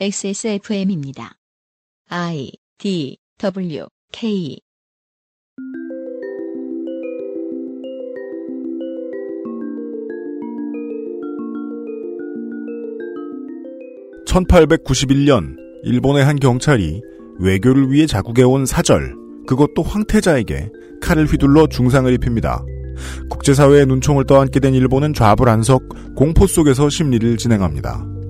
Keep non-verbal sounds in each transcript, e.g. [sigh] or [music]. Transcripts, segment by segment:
XSFM입니다. I D W K 1891년 일본의 한 경찰이 외교를 위해 자국에 온 사절, 그것도 황태자에게 칼을 휘둘러 중상을 입힙니다. 국제사회의 눈총을 떠안게 된 일본은 좌불안석, 공포 속에서 심리를 진행합니다.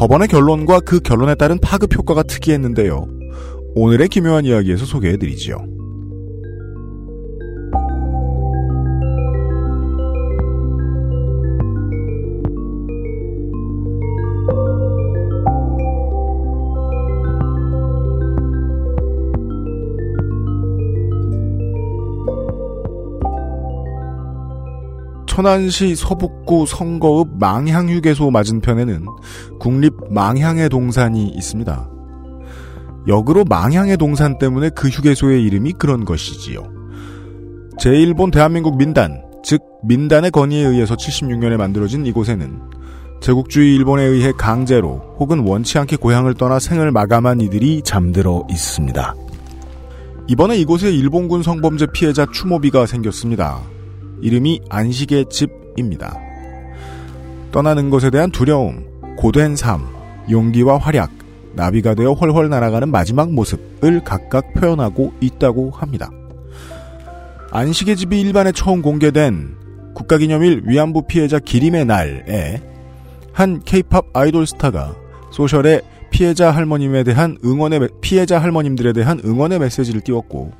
법원의 결론과 그 결론에 따른 파급 효과가 특이했는데요. 오늘의 기묘한 이야기에서 소개해드리지요. 천안시 서북구 성거읍 망향휴게소 맞은편에는 국립 망향의 동산이 있습니다. 역으로 망향의 동산 때문에 그 휴게소의 이름이 그런 것이지요. 제1본 대한민국 민단, 즉 민단의 건의에 의해서 76년에 만들어진 이곳에는 제국주의 일본에 의해 강제로 혹은 원치 않게 고향을 떠나 생을 마감한 이들이 잠들어 있습니다. 이번에 이곳에 일본군 성범죄 피해자 추모비가 생겼습니다. 이름이 안식의 집입니다. 떠나는 것에 대한 두려움, 고된 삶, 용기와 활약, 나비가 되어 훨훨 날아가는 마지막 모습을 각각 표현하고 있다고 합니다. 안식의 집이 일반에 처음 공개된 국가기념일 위안부 피해자 기림의 날에 한 케이팝 아이돌 스타가 소셜에 피해자 할머님에 대한 응원의 피해자 할머님들에 대한 응원의 메시지를 띄웠고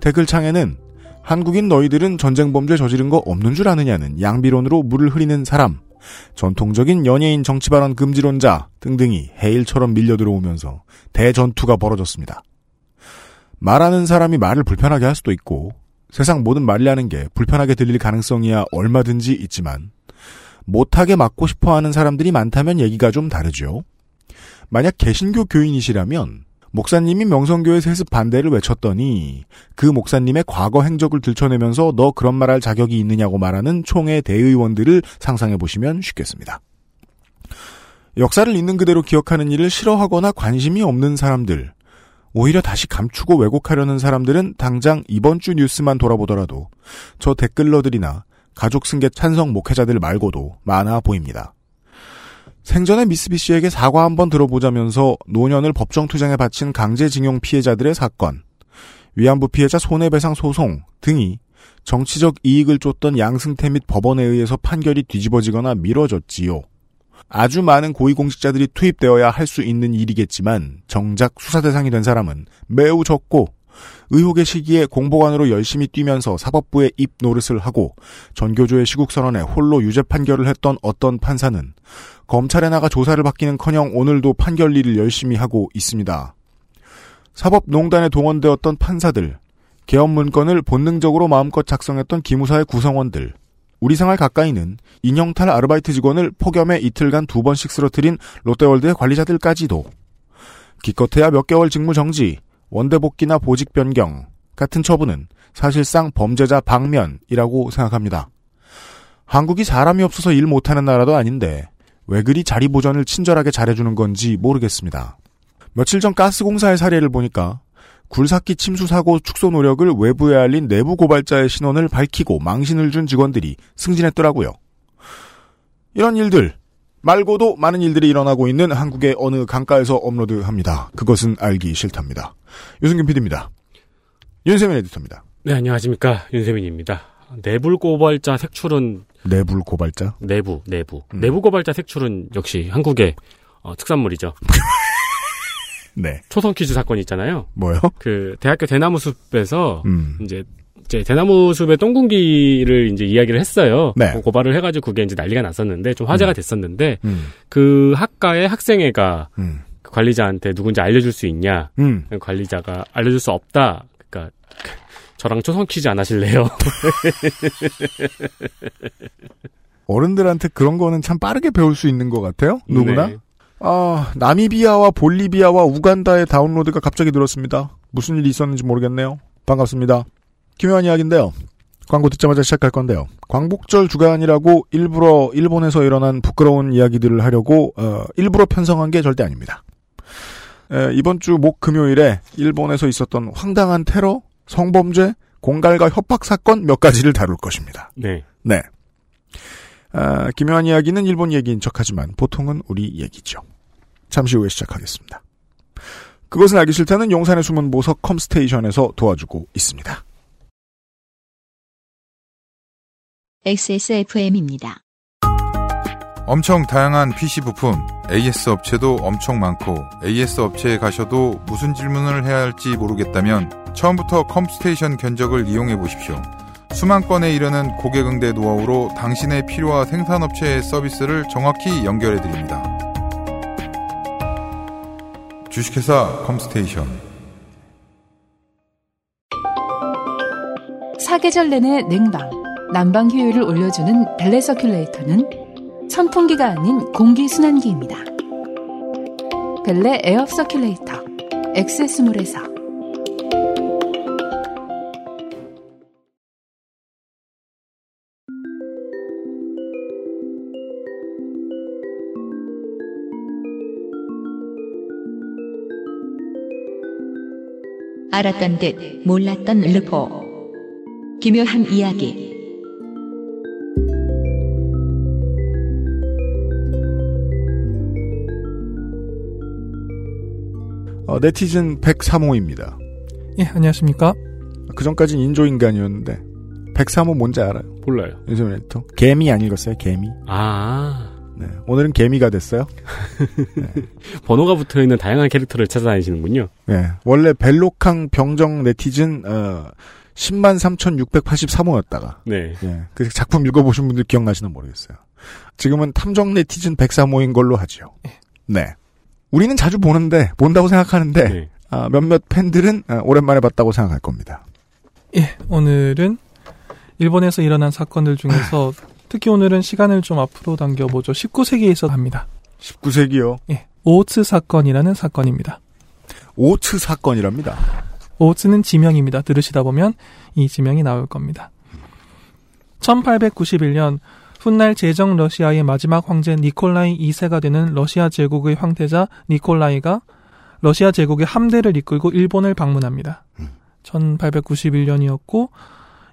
댓글창에는 한국인 너희들은 전쟁 범죄 저지른 거 없는 줄 아느냐는 양비론으로 물을 흐리는 사람, 전통적인 연예인 정치 발언 금지론자 등등이 해일처럼 밀려 들어오면서 대전투가 벌어졌습니다. 말하는 사람이 말을 불편하게 할 수도 있고 세상 모든 말이라는 게 불편하게 들릴 가능성이야 얼마든지 있지만 못하게 맞고 싶어 하는 사람들이 많다면 얘기가 좀 다르죠. 만약 개신교 교인이시라면 목사님이 명성교회 세습 반대를 외쳤더니 그 목사님의 과거 행적을 들춰내면서 너 그런 말 할 자격이 있느냐고 말하는 총회 대의원들을 상상해 보시면 쉽겠습니다. 역사를 있는 그대로 기억하는 일을 싫어하거나 관심이 없는 사람들, 오히려 다시 감추고 왜곡하려는 사람들은 당장 이번 주 뉴스만 돌아보더라도 저 댓글러들이나 가족 승계 찬성 목회자들 말고도 많아 보입니다. 생전에 미쓰비시에게 사과 한번 들어보자면서 노년을 법정 투쟁에 바친 강제징용 피해자들의 사건, 위안부 피해자 손해배상 소송 등이 정치적 이익을 쫓던 양승태 및 법원에 의해서 판결이 뒤집어지거나 미뤄졌지요. 아주 많은 고위공직자들이 투입되어야 할 수 있는 일이겠지만 정작 수사 대상이 된 사람은 매우 적고 의혹의 시기에 공보관으로 열심히 뛰면서 사법부의 입 노릇을 하고 전교조의 시국선언에 홀로 유죄 판결을 했던 어떤 판사는 검찰에 나가 조사를 받기는커녕 오늘도 판결 일을 열심히 하고 있습니다. 사법농단에 동원되었던 판사들, 개헌 문건을 본능적으로 마음껏 작성했던 기무사의 구성원들, 우리 생활 가까이는 인형탈 아르바이트 직원을 폭염에 이틀간 두 번씩 쓰러뜨린 롯데월드의 관리자들까지도 기껏해야 몇 개월 직무 정지, 원대복귀나 보직 변경 같은 처분은 사실상 범죄자 방면이라고 생각합니다. 한국이 사람이 없어서 일 못하는 나라도 아닌데 왜 그리 자리 보전을 친절하게 잘해주는 건지 모르겠습니다. 며칠 전 가스공사의 사례를 보니까 굴삭기 침수 사고 축소 노력을 외부에 알린 내부 고발자의 신원을 밝히고 망신을 준 직원들이 승진했더라고요. 이런 일들 말고도 많은 일들이 일어나고 있는 한국의 어느 강가에서 업로드합니다. 그것은 알기 싫답니다. 유승균 PD입니다. 윤세민 에디터입니다. 네, 안녕하십니까. 윤세민입니다. 내불 고발자 색출은 내불 고발자? 내부, 내부. 음. 내부 고발자 색출은 역시 한국의 어, 특산물이죠. [laughs] 네. 초성 퀴즈 사건 있잖아요. 뭐요? 그 대학교 대나무 숲에서 음. 이제 이제 대나무 숲의 똥군기를 이제 이야기를 했어요. 네. 고발을 해가지고 그게 이제 난리가 났었는데 좀 화제가 음. 됐었는데 음. 그 학과의 학생회가 음. 그 관리자한테 누군지 알려줄 수 있냐? 음. 관리자가 알려줄 수 없다. 그러니까 저랑 초성 퀴즈 안 하실래요? 어른들한테 그런 거는 참 빠르게 배울 수 있는 것 같아요. 누구나. 네. 아, 나미비아와 볼리비아와 우간다의 다운로드가 갑자기 늘었습니다. 무슨 일이 있었는지 모르겠네요. 반갑습니다. 김요한 이야기인데요. 광고 듣자마자 시작할 건데요. 광복절 주간이라고 일부러 일본에서 일어난 부끄러운 이야기들을 하려고 어, 일부러 편성한 게 절대 아닙니다. 에, 이번 주 목 금요일에 일본에서 있었던 황당한 테러, 성범죄, 공갈과 협박 사건 몇 가지를 다룰 것입니다. 네. 네. 아, 기묘한 이야기는 일본 얘기인 척하지만 보통은 우리 얘기죠. 잠시 후에 시작하겠습니다. 그것은 알기 싫다는 용산의 숨은 보석 컴스테이션에서 도와주고 있습니다. XSFM입니다. 엄청 다양한 PC 부품, AS 업체도 엄청 많고 AS 업체에 가셔도 무슨 질문을 해야 할지 모르겠다면 처음부터 컴스테이션 견적을 이용해 보십시오. 수만 건에 이르는 고객 응대 노하우로 당신의 필요와 생산업체의 서비스를 정확히 연결해 드립니다. 주식회사 컴스테이션 사계절 내내 냉방, 난방 효율을 올려주는 벨레 circulator는 선풍기가 아닌 공기순환기입니다. 벨레 air circulator, 엑세스몰에서 알았던 듯 몰랐던 르포. 기묘한 이야기. 어, 네티즌 103호입니다. 예, 안녕하십니까? 그 전까진 인조인간이었는데 103호 뭔지 알아요? 몰라요. 윤세민 에디터. 개미 안 읽었어요? 개미. 아. 네. 오늘은 개미가 됐어요. [laughs] 번호가 붙어 있는 다양한 캐릭터를 찾아다니시는군요. 네. 원래 벨로캉 병정 네티즌 어, 10만 3,683호였다가 네. 예. 그 작품 읽어보신 분들 기억나시나 모르겠어요. 지금은 탐정 네티즌 103호인 걸로 하죠. 네. 우리는 자주 보는데 본다고 생각하는데 네. 아, 몇몇 팬들은 아, 오랜만에 봤다고 생각할 겁니다. 예, 오늘은 일본에서 일어난 사건들 중에서 [laughs] 특히 오늘은 시간을 좀 앞으로 당겨보죠. 19세기에 있어 합니다. 19세기요. 예, 오츠 사건이라는 사건입니다. 오츠 사건이랍니다. 오츠는 지명입니다. 들으시다 보면 이 지명이 나올 겁니다. 1891년 훗날 제정 러시아의 마지막 황제 니콜라이 2세가 되는 러시아 제국의 황태자 니콜라이가 러시아 제국의 함대를 이끌고 일본을 방문합니다. 1891년이었고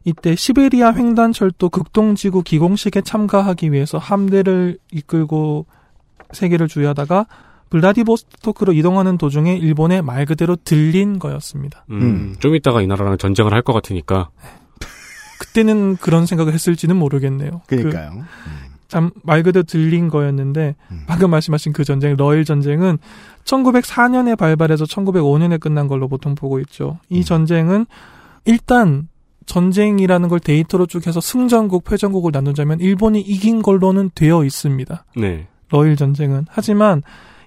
이때 시베리아 횡단철도 극동지구 기공식에 참가하기 위해서 함대를 이끌고 세계를 주유하다가 블라디보스토크로 이동하는 도중에 일본에 말 그대로 들린 거였습니다. 음, 음. 좀 이따가 이 나라랑 전쟁을 할 것 같으니까. 그때는 그런 생각을 했을지는 모르겠네요. 그러니까요. 참말 그대로 들린 거였는데 음. 방금 말씀하신 그 전쟁 러일 전쟁은 1904년에 발발해서 1905년에 끝난 걸로 보통 보고 있죠. 이 음. 전쟁은 일단 전쟁이라는 걸 데이터로 쭉 해서 승전국, 패전국을 나누자면 일본이 이긴 걸로는 되어 있습니다. 네. 러일 전쟁은. 하지만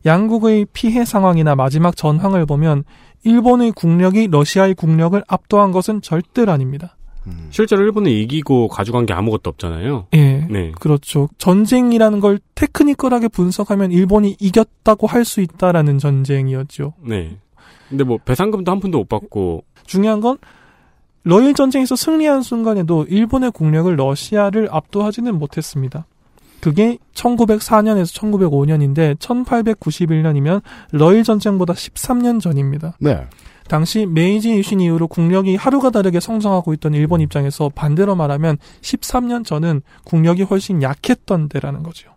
양국의 피해 상황이나 마지막 전황을 보면 일본의 국력이 러시아의 국력을 압도한 것은 절대로 아닙니다. 음. 실제로 일본은 이기고 가져간 게 아무것도 없잖아요. 예. 네. 그렇죠. 전쟁이라는 걸 테크니컬하게 분석하면 일본이 이겼다고 할 수 있다라는 전쟁이었죠. 네. 근데 뭐 배상금도 한 푼도 못 받고 중요한 건 러일 전쟁에서 승리한 순간에도 일본의 국력을 러시아를 압도하지는 못했습니다. 그게 1904년에서 1905년인데 1891년이면 러일 전쟁보다 13년 전입니다. 네. 당시 메이지 유신 이후로 국력이 하루가 다르게 성장하고 있던 일본 입장에서 반대로 말하면 13년 전은 국력이 훨씬 약했던 때라는 거죠.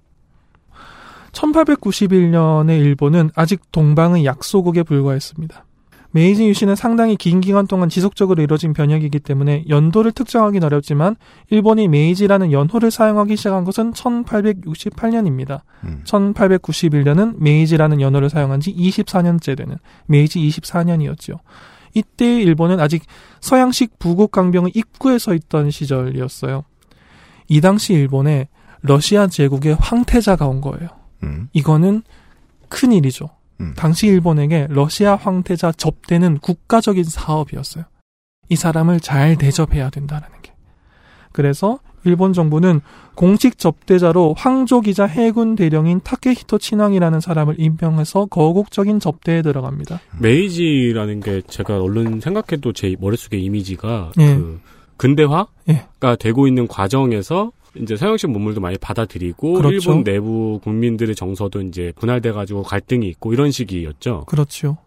1891년의 일본은 아직 동방의 약소국에 불과했습니다. 메이지 유신은 상당히 긴 기간 동안 지속적으로 이뤄진 변혁이기 때문에 연도를 특정하기는 어렵지만 일본이 메이지라는 연호를 사용하기 시작한 것은 1868년입니다. 음. 1891년은 메이지라는 연호를 사용한 지 24년째 되는 메이지 24년이었죠. 이때 일본은 아직 서양식 부국 강병의 입구에 서 있던 시절이었어요. 이 당시 일본에 러시아 제국의 황태자가 온 거예요. 음. 이거는 큰 일이죠. 음. 당시 일본에게 러시아 황태자 접대는 국가적인 사업이었어요. 이 사람을 잘 대접해야 된다는 게. 그래서 일본 정부는 공식 접대자로 황조기자 해군 대령인 타케히토 친왕이라는 사람을 임명해서 거국적인 접대에 들어갑니다. 메이지라는 게 제가 얼른 생각해도 제 머릿속에 이미지가 예. 그 근대화가 예. 되고 있는 과정에서 이제 서양식 문물도 많이 받아들이고 그렇죠. 일본 내부 국민들의 정서도 이제 분할돼 가지고 갈등이 있고 이런 시기였죠. 그렇죠.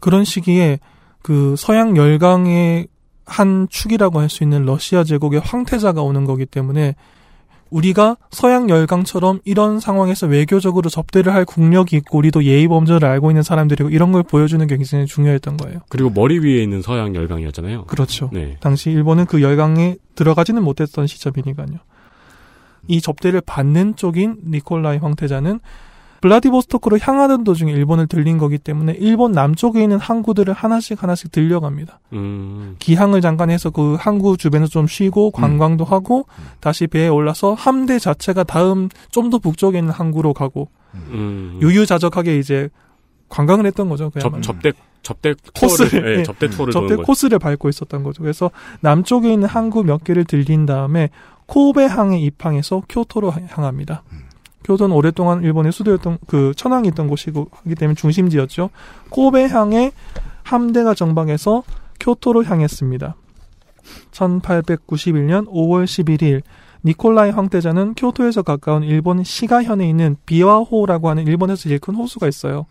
그런 시기에 그 서양 열강의 한 축이라고 할 수 있는 러시아 제국의 황태자가 오는 거기 때문에 우리가 서양 열강처럼 이런 상황에서 외교적으로 접대를 할 국력이 있고 우리도 예의 범절을 알고 있는 사람들이고 이런 걸 보여주는 게 굉장히 중요했던 거예요. 그리고 머리 위에 있는 서양 열강이었잖아요. 그렇죠. 네. 당시 일본은 그 열강에 들어가지는 못했던 시점이니까요. 이 접대를 받는 쪽인 니콜라이 황태자는 블라디보스토크로 향하는 도중에 일본을 들린 거기 때문에 일본 남쪽에 있는 항구들을 하나씩 하나씩 들려갑니다. 음. 기항을 잠깐 해서 그 항구 주변에서 좀 쉬고 관광도 하고 다시 배에 올라서 함대 자체가 다음 좀 더 북쪽에 있는 항구로 가고 음. 유유자적하게 이제 관광을 했던 거죠. 그야말로. 접, 접대 접대 코스를, 투어를, 예, 예. 접대 투어를 접대 도는 거죠. 코스를 밟고 있었던 거죠. 그래서 남쪽에 있는 항구 몇 개를 들린 다음에 코베항에 입항해서 교토로 향합니다. 교토는 오랫동안 일본의 수도였던 그 천황이 있던 곳이고 하기 때문에 중심지였죠. 코베항에 함대가 정박해서 교토로 향했습니다. 1891년 5월 11일 니콜라이 황태자는 교토에서 가까운 일본 시가현에 있는 비와호라고 하는 일본에서 제일 큰 호수가 있어요.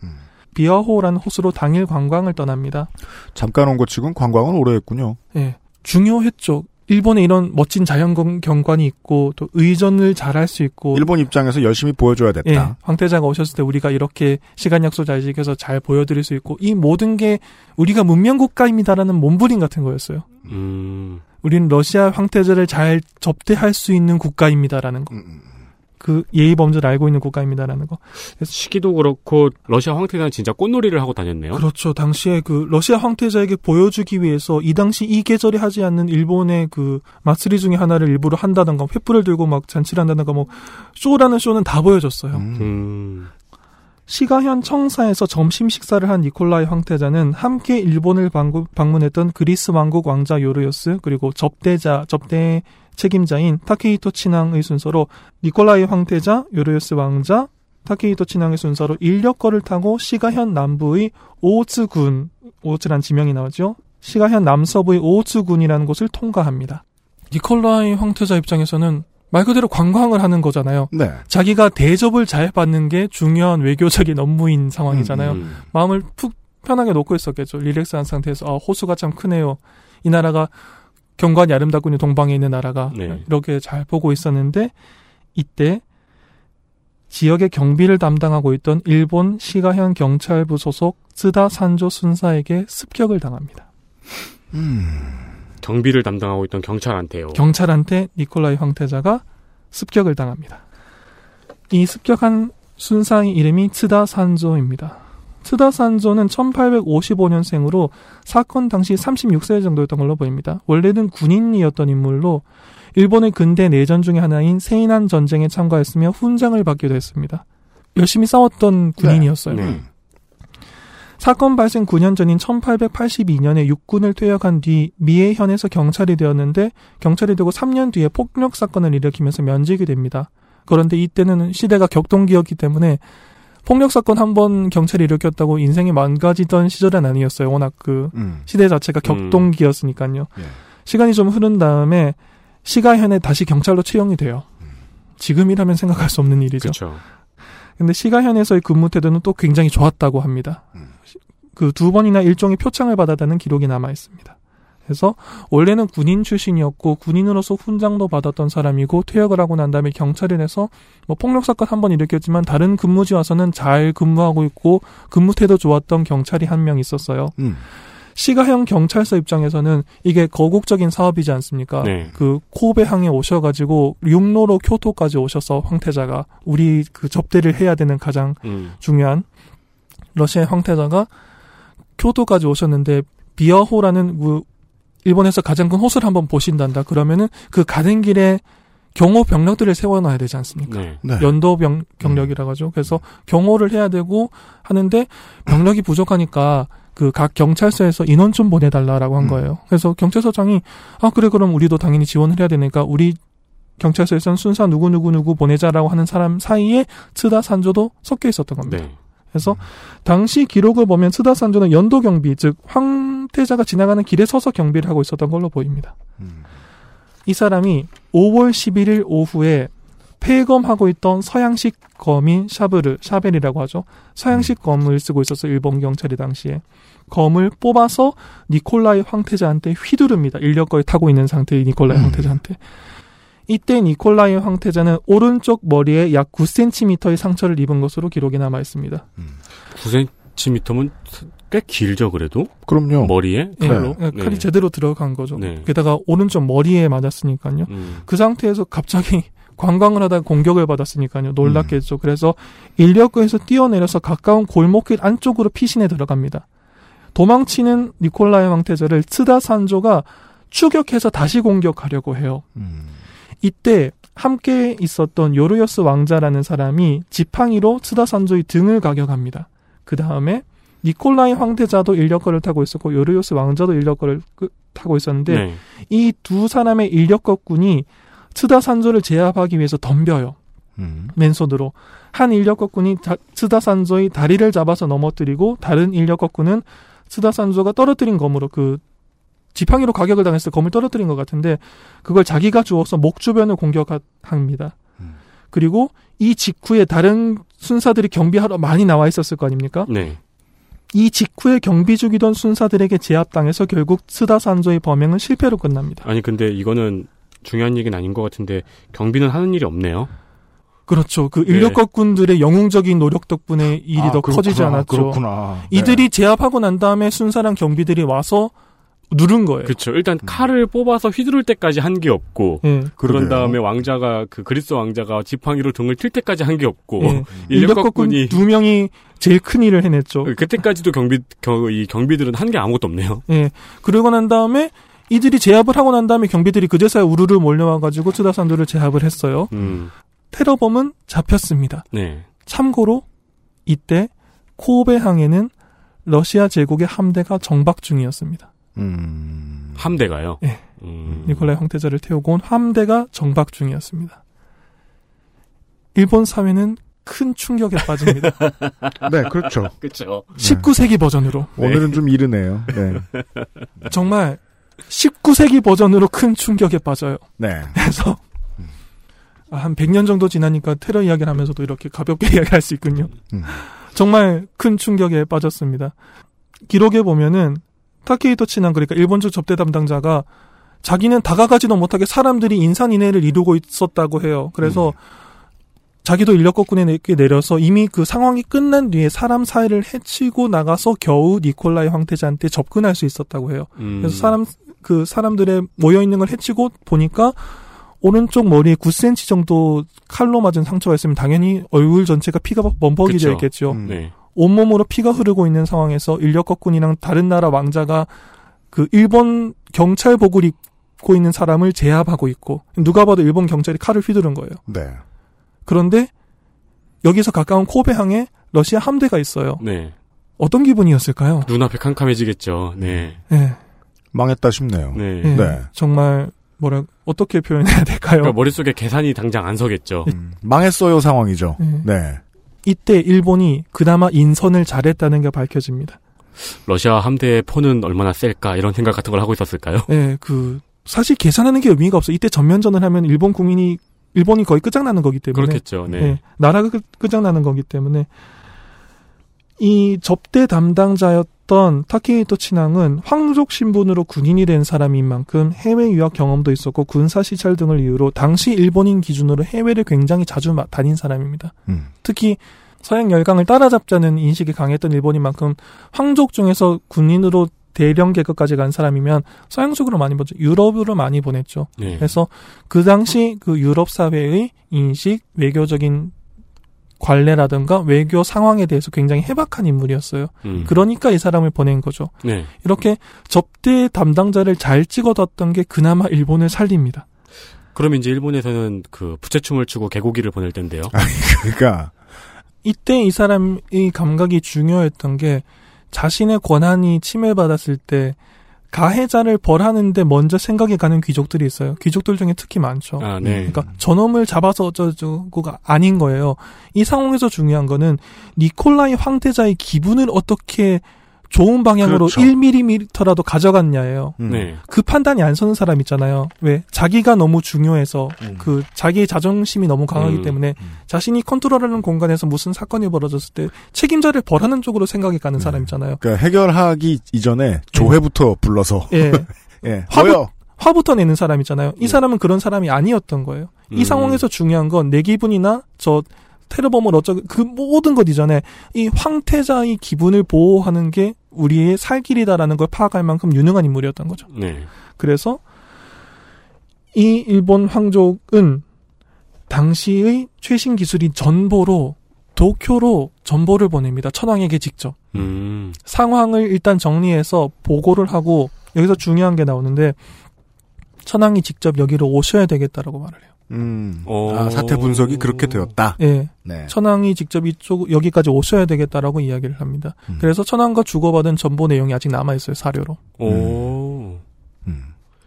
비와호라는 호수로 당일 관광을 떠납니다. 잠깐 온 것 치곤 관광은 오래 했군요. 예. 중요했죠. 일본에 이런 멋진 자연 경관이 있고 또 의전을 잘할 수 있고 일본 입장에서 열심히 보여줘야 됐다. 예, 황태자가 오셨을 때 우리가 이렇게 시간 약속 잘 지켜서 잘 보여드릴 수 있고 이 모든 게 우리가 문명 국가입니다라는 몸부림 같은 거였어요. 음. 우리는 러시아 황태자를 잘 접대할 수 있는 국가입니다라는 거. 음, 그 예의 범죄를 알고 있는 국가입니다라는 거. 시기도 그러고 러시아 황태자는 진짜 꽃놀이를 하고 다녔네요. 그렇죠. 당시에 그 러시아 황태자에게 보여주기 위해서 이 당시 이 계절에 하지 않는 일본의 그 마쓰리 중에 하나를 일부러 한다던가 횃불을 들고 막 잔치를 한다던가 뭐 쇼라는 쇼는 다 보여줬어요. 음. 시가현 청사에서 점심 식사를 한 니콜라이 황태자는 함께 일본을 방구, 방문했던 그리스 왕국 왕자 요르요스 그리고 접대자 접대 책임자인 타케히토 친왕의 순서로 니콜라이 황태자, 요르요스 왕자, 타케이토 친왕의 순서로 인력거를 타고 시가현 남부의 오츠군, 오츠란 지명이 나오죠. 시가현 남서부의 오츠군이라는 곳을 통과합니다. 니콜라이 황태자 입장에서는 말 그대로 관광을 하는 거잖아요. 네. 자기가 대접을 잘 받는 게 중요한 외교적인 업무인 상황이잖아요. 음. 마음을 푹 편하게 놓고 있었겠죠. 릴렉스한 상태에서 아, 호수가 참 크네요. 이 나라가 경관이 아름답군요. 동방에 있는 나라가 네. 이렇게 잘 보고 있었는데 이때 지역의 경비를 담당하고 있던 일본 시가현 경찰부 소속 츠다 산조 순사에게 습격을 당합니다. 경비를 담당하고 있던 경찰한테요. 경찰한테 니콜라이 황태자가 습격을 당합니다. 이 습격한 순사의 이름이 츠다 산조입니다. 츠다 산조는 1855년생으로 사건 당시 36세 정도였던 걸로 보입니다. 원래는 군인이었던 인물로 일본의 근대 내전 중의 하나인 세이난 전쟁에 참가했으며 훈장을 받기도 했습니다. 열심히 싸웠던 군인이었어요. 네. 사건 발생 9년 전인 1882년에 육군을 퇴역한 뒤 미에현에서 경찰이 되었는데 경찰이 되고 3년 뒤에 폭력 사건을 일으키면서 면직이 됩니다. 그런데 이때는 시대가 격동기였기 때문에 폭력 사건 한 번 경찰이 일으켰다고 인생이 망가지던 시절은 아니었어요. 워낙 그 음. 시대 자체가 격동기였으니까요. 예. 시간이 좀 흐른 다음에 시가현에 다시 경찰로 채용이 돼요. 지금이라면 생각할 수 없는 일이죠. 그렇죠. 근데 시가현에서의 근무 태도는 또 굉장히 좋았다고 합니다. 그 두 번이나 일종의 표창을 받았다는 기록이 남아 있습니다. 그래서 원래는 군인 출신이었고 군인으로서 훈장도 받았던 사람이고 퇴역을 하고 난 다음에 경찰에 내서 뭐 폭력 사건 한 번 일으켰지만 다른 근무지 와서는 잘 근무하고 있고 근무 태도 좋았던 경찰이 한 명 있었어요. 음. 시가형 경찰서 입장에서는 이게 거국적인 사업이지 않습니까? 네. 그 코베항에 오셔가지고 육로로 교토까지 오셔서 황태자가 우리 그 접대를 해야 되는 가장 음. 중요한 러시아의 황태자가 교토까지 오셨는데 비어호라는 그 일본에서 가장 큰 호수를 한번 보신단다. 그러면은 그 가는 길에 경호 병력들을 세워놔야 되지 않습니까? 네. 네. 연도 병, 경력이라 가죠. 그래서 경호를 해야 되고 하는데 병력이 부족하니까 그 각 경찰서에서 인원 좀 보내달라라고 한 음. 거예요. 그래서 경찰서장이 아 그래 그럼 우리도 당연히 지원을 해야 되니까 우리 경찰서에서는 순사 누구 누구 누구 보내자라고 하는 사람 사이에 츠다 산조도 섞여 있었던 겁니다. 네. 그래서 당시 기록을 보면 츠다 산조는 연도 경비 즉 황태자가 지나가는 길에 서서 경비를 하고 있었던 걸로 보입니다. 음. 이 사람이 5월 11일 오후에 폐검하고 있던 서양식 검인 샤브르, 샤벨이라고 하죠. 서양식 검을 쓰고 있었어 일본 경찰이 당시에. 검을 뽑아서 니콜라이 황태자한테 휘두릅니다. 인력거에 타고 있는 상태의 니콜라이 음. 황태자한테. 이때 니콜라이 황태자는 오른쪽 머리에 약 9cm의 상처를 입은 것으로 기록이 남아 있습니다. 9cm면 꽤 길죠, 그래도? 그럼요. 머리에? 예, 칼로? 예, 칼이 네. 제대로 들어간 거죠. 네. 게다가 오른쪽 머리에 맞았으니까요. 음. 그 상태에서 갑자기 [laughs] 관광을 하다가 공격을 받았으니까요. 놀랐겠죠. 그래서 인력거에서 뛰어내려서 가까운 골목길 안쪽으로 피신해 들어갑니다. 도망치는 니콜라이 황태자를 츠다 산조가 추격해서 다시 공격하려고 해요. 음. 이때 함께 있었던 요르요스 왕자라는 사람이 지팡이로 츠다 산조의 등을 가격합니다. 그 다음에 니콜라이 황태자도 인력거를 타고 있었고 요르요스 왕자도 인력거를 끄- 타고 있었는데 네. 이두 사람의 인력거꾼이 츠다 산조를 제압하기 위해서 덤벼요. 음. 맨손으로. 한 인력거꾼이 자- 츠다 산조의 다리를 잡아서 넘어뜨리고 다른 인력거꾼은 츠다 산조가 떨어뜨린 검으로 그 지팡이로 가격을 당했을 때 검을 떨어뜨린 것 같은데 그걸 자기가 주워서 목 주변을 공격합니다. 음. 그리고 이 직후에 다른 순사들이 경비하러 많이 나와 있었을 거 아닙니까? 네. 이 직후에 경비 중이던 순사들에게 제압당해서 결국 츠다 산조의 범행은 실패로 끝납니다. 아니, 근데 이거는 중요한 얘기는 아닌 것 같은데, 경비는 하는 일이 없네요. 그렇죠. 그 네. 인력거꾼들의 영웅적인 노력 덕분에 일이 아, 더 커지지 그렇구나, 않았죠. 그렇구나. 네. 이들이 제압하고 난 다음에 순사랑 경비들이 와서 누른 거예요. 그쵸. 일단 음. 칼을 뽑아서 휘두를 때까지 한 게 없고, 예. 그런 그러게요. 다음에 왕자가, 그 그리스 왕자가 지팡이로 등을 틸 때까지 한 게 없고, 예. 인력거꾼이, 그 인력거꾼 두 명이 제일 큰 일을 해냈죠. 그때까지도 경비, 경, 이 경비들은 한 게 아무것도 없네요. 예. 그러고 난 다음에 이들이 제압을 하고 난 다음에 경비들이 그제서야 우르르 몰려와가지고 츠다산도를 제압을 했어요. 음, 테러범은 잡혔습니다. 네. 참고로 이때 코베항에는 러시아 제국의 함대가 정박 중이었습니다. 음. 함대가요. 예. 음. 니콜라이 황태자를 태우고 온 함대가 정박 중이었습니다. 일본 사회는 큰 충격에 빠집니다. [laughs] 네, 그렇죠. [laughs] 그쵸. 19세기 버전으로. 오늘은 좀 이르네요. 네. [laughs] 정말 19세기 버전으로 큰 충격에 빠져요. 네. 그래서 아, 한 100년 정도 지나니까 테러 이야기를 하면서도 이렇게 가볍게 이야기할 수 있군요. 음. 정말 큰 충격에 빠졌습니다. 기록에 보면은 타케이토 친한 그러니까 일본 쪽 접대 담당자가 자기는 다가가지도 못하게 사람들이 인산인해를 이루고 있었다고 해요. 그래서 자기도 인력거꾼에 내- 내려서 이미 그 상황이 끝난 뒤에 사람 사이를 해치고 나가서 겨우 니콜라이 황태자한테 접근할 수 있었다고 해요. 음. 그래서 사람 그 사람들의 모여 있는 걸 해치고 보니까 오른쪽 머리에 9cm 정도 칼로 맞은 상처가 있으면 당연히 얼굴 전체가 피가 범벅이. 되어 있겠죠. 음. 네. 온몸으로 피가 흐르고 있는 상황에서 인력거꾼이랑 다른 나라 왕자가 그 일본 경찰 복을 입고 있는 사람을 제압하고 있고 누가 봐도 일본 경찰이 칼을 휘두른 거예요. 네. 그런데 여기서 가까운 코베항에 러시아 함대가 있어요. 네. 어떤 기분이었을까요? 눈앞에 캄캄해지겠죠. 네. 네. 망했다 싶네요. 네. 네. 네. 정말 뭐라 어떻게 표현해야 될까요? 그러니까 머릿속에 계산이 당장 안 서겠죠. 음, 망했어요 상황이죠. 네. 네. 이때 일본이 그나마 인선을 잘했다는 게 밝혀집니다. 러시아 함대의 포는 얼마나 셀까 이런 생각 같은 걸 하고 있었을까요? 예, 그 사실 계산하는 게 의미가 없어. 이때 전면전을 하면 일본 국민이 일본이 거의 끝장나는 거기 때문에 그렇겠죠. 네. 예, 나라가 끝- 끝장나는 거기 때문에 이 접대 담당자였던 타케이토 친항은 황족 신분으로 군인이 된 사람인 만큼 해외 유학 경험도 있었고 군사 시찰 등을 이유로 당시 일본인 기준으로 해외를 굉장히 자주 마- 다닌 사람입니다. 음. 특히 서양 열강을 따라잡자는 인식이 강했던 일본인 만큼 황족 중에서 군인으로 대령 계급까지 간 사람이면 서양 쪽으로 많이 보죠. 유럽으로 많이 보냈죠. 네. 그래서 그 당시 그 유럽 사회의 인식, 외교적인 관례라든가 외교 상황에 대해서 굉장히 해박한 인물이었어요. 음. 그러니까 이 사람을 보낸 거죠. 네. 이렇게 접대 담당자를 잘 찍어뒀던 게 그나마 일본을 살립니다. 그럼 이제 일본에서는 그 부채춤을 추고 개고기를 보낼 텐데요. [laughs] 그러니까 이때 이 사람의 감각이 중요했던 게 자신의 권한이 침해받았을 때 가해자를 벌하는데 먼저 생각이 가는 귀족들이 있어요. 귀족들 중에 특히 많죠. 아, 네. 그러니까 저놈을 잡아서 어쩌고가 아닌 거예요. 이 상황에서 중요한 거는 니콜라이 황태자의 기분을 어떻게 좋은 방향으로 그렇죠. 1mm라도 가져갔냐예요. 음. 네. 그 판단이 안 서는 사람 있잖아요. 왜? 자기가 너무 중요해서 음. 그 자기의 자존심이 너무 강하기 음. 때문에 음. 자신이 컨트롤하는 공간에서 무슨 사건이 벌어졌을 때 책임자를 벌하는 쪽으로 생각이 가는 네. 사람 있잖아요. 그러니까 해결하기 이전에 조회부터 불러서 예. [laughs] 예. 화부-? 화부터 내는 사람 있잖아요. 이 음. 사람은 그런 사람이 아니었던 거예요. 이 음. 상황에서 중요한 건 내 기분이나 저 테러범을 어쩌고 그 모든 것 이전에 이 황태자의 기분을 보호하는 게 우리의 살 길이다라는 걸 파악할 만큼 유능한 인물이었던 거죠. 네. 그래서 이 일본 황족은 당시의 최신 기술인 전보로 도쿄로 전보를 보냅니다. 천황에게 직접. 음. 상황을 일단 정리해서 보고를 하고 여기서 중요한 게 나오는데 천황이 직접 여기로 오셔야 되겠다라고 말을 해요. 음. 오. 아, 사태 분석이 그렇게 되었다. 예. 네. 천황이 직접 이쪽 여기까지 오셔야 되겠다라고 이야기를 합니다. 음. 그래서 천황과 주고받은 전보 내용이 아직 남아 있어요 사료로. 오. 음.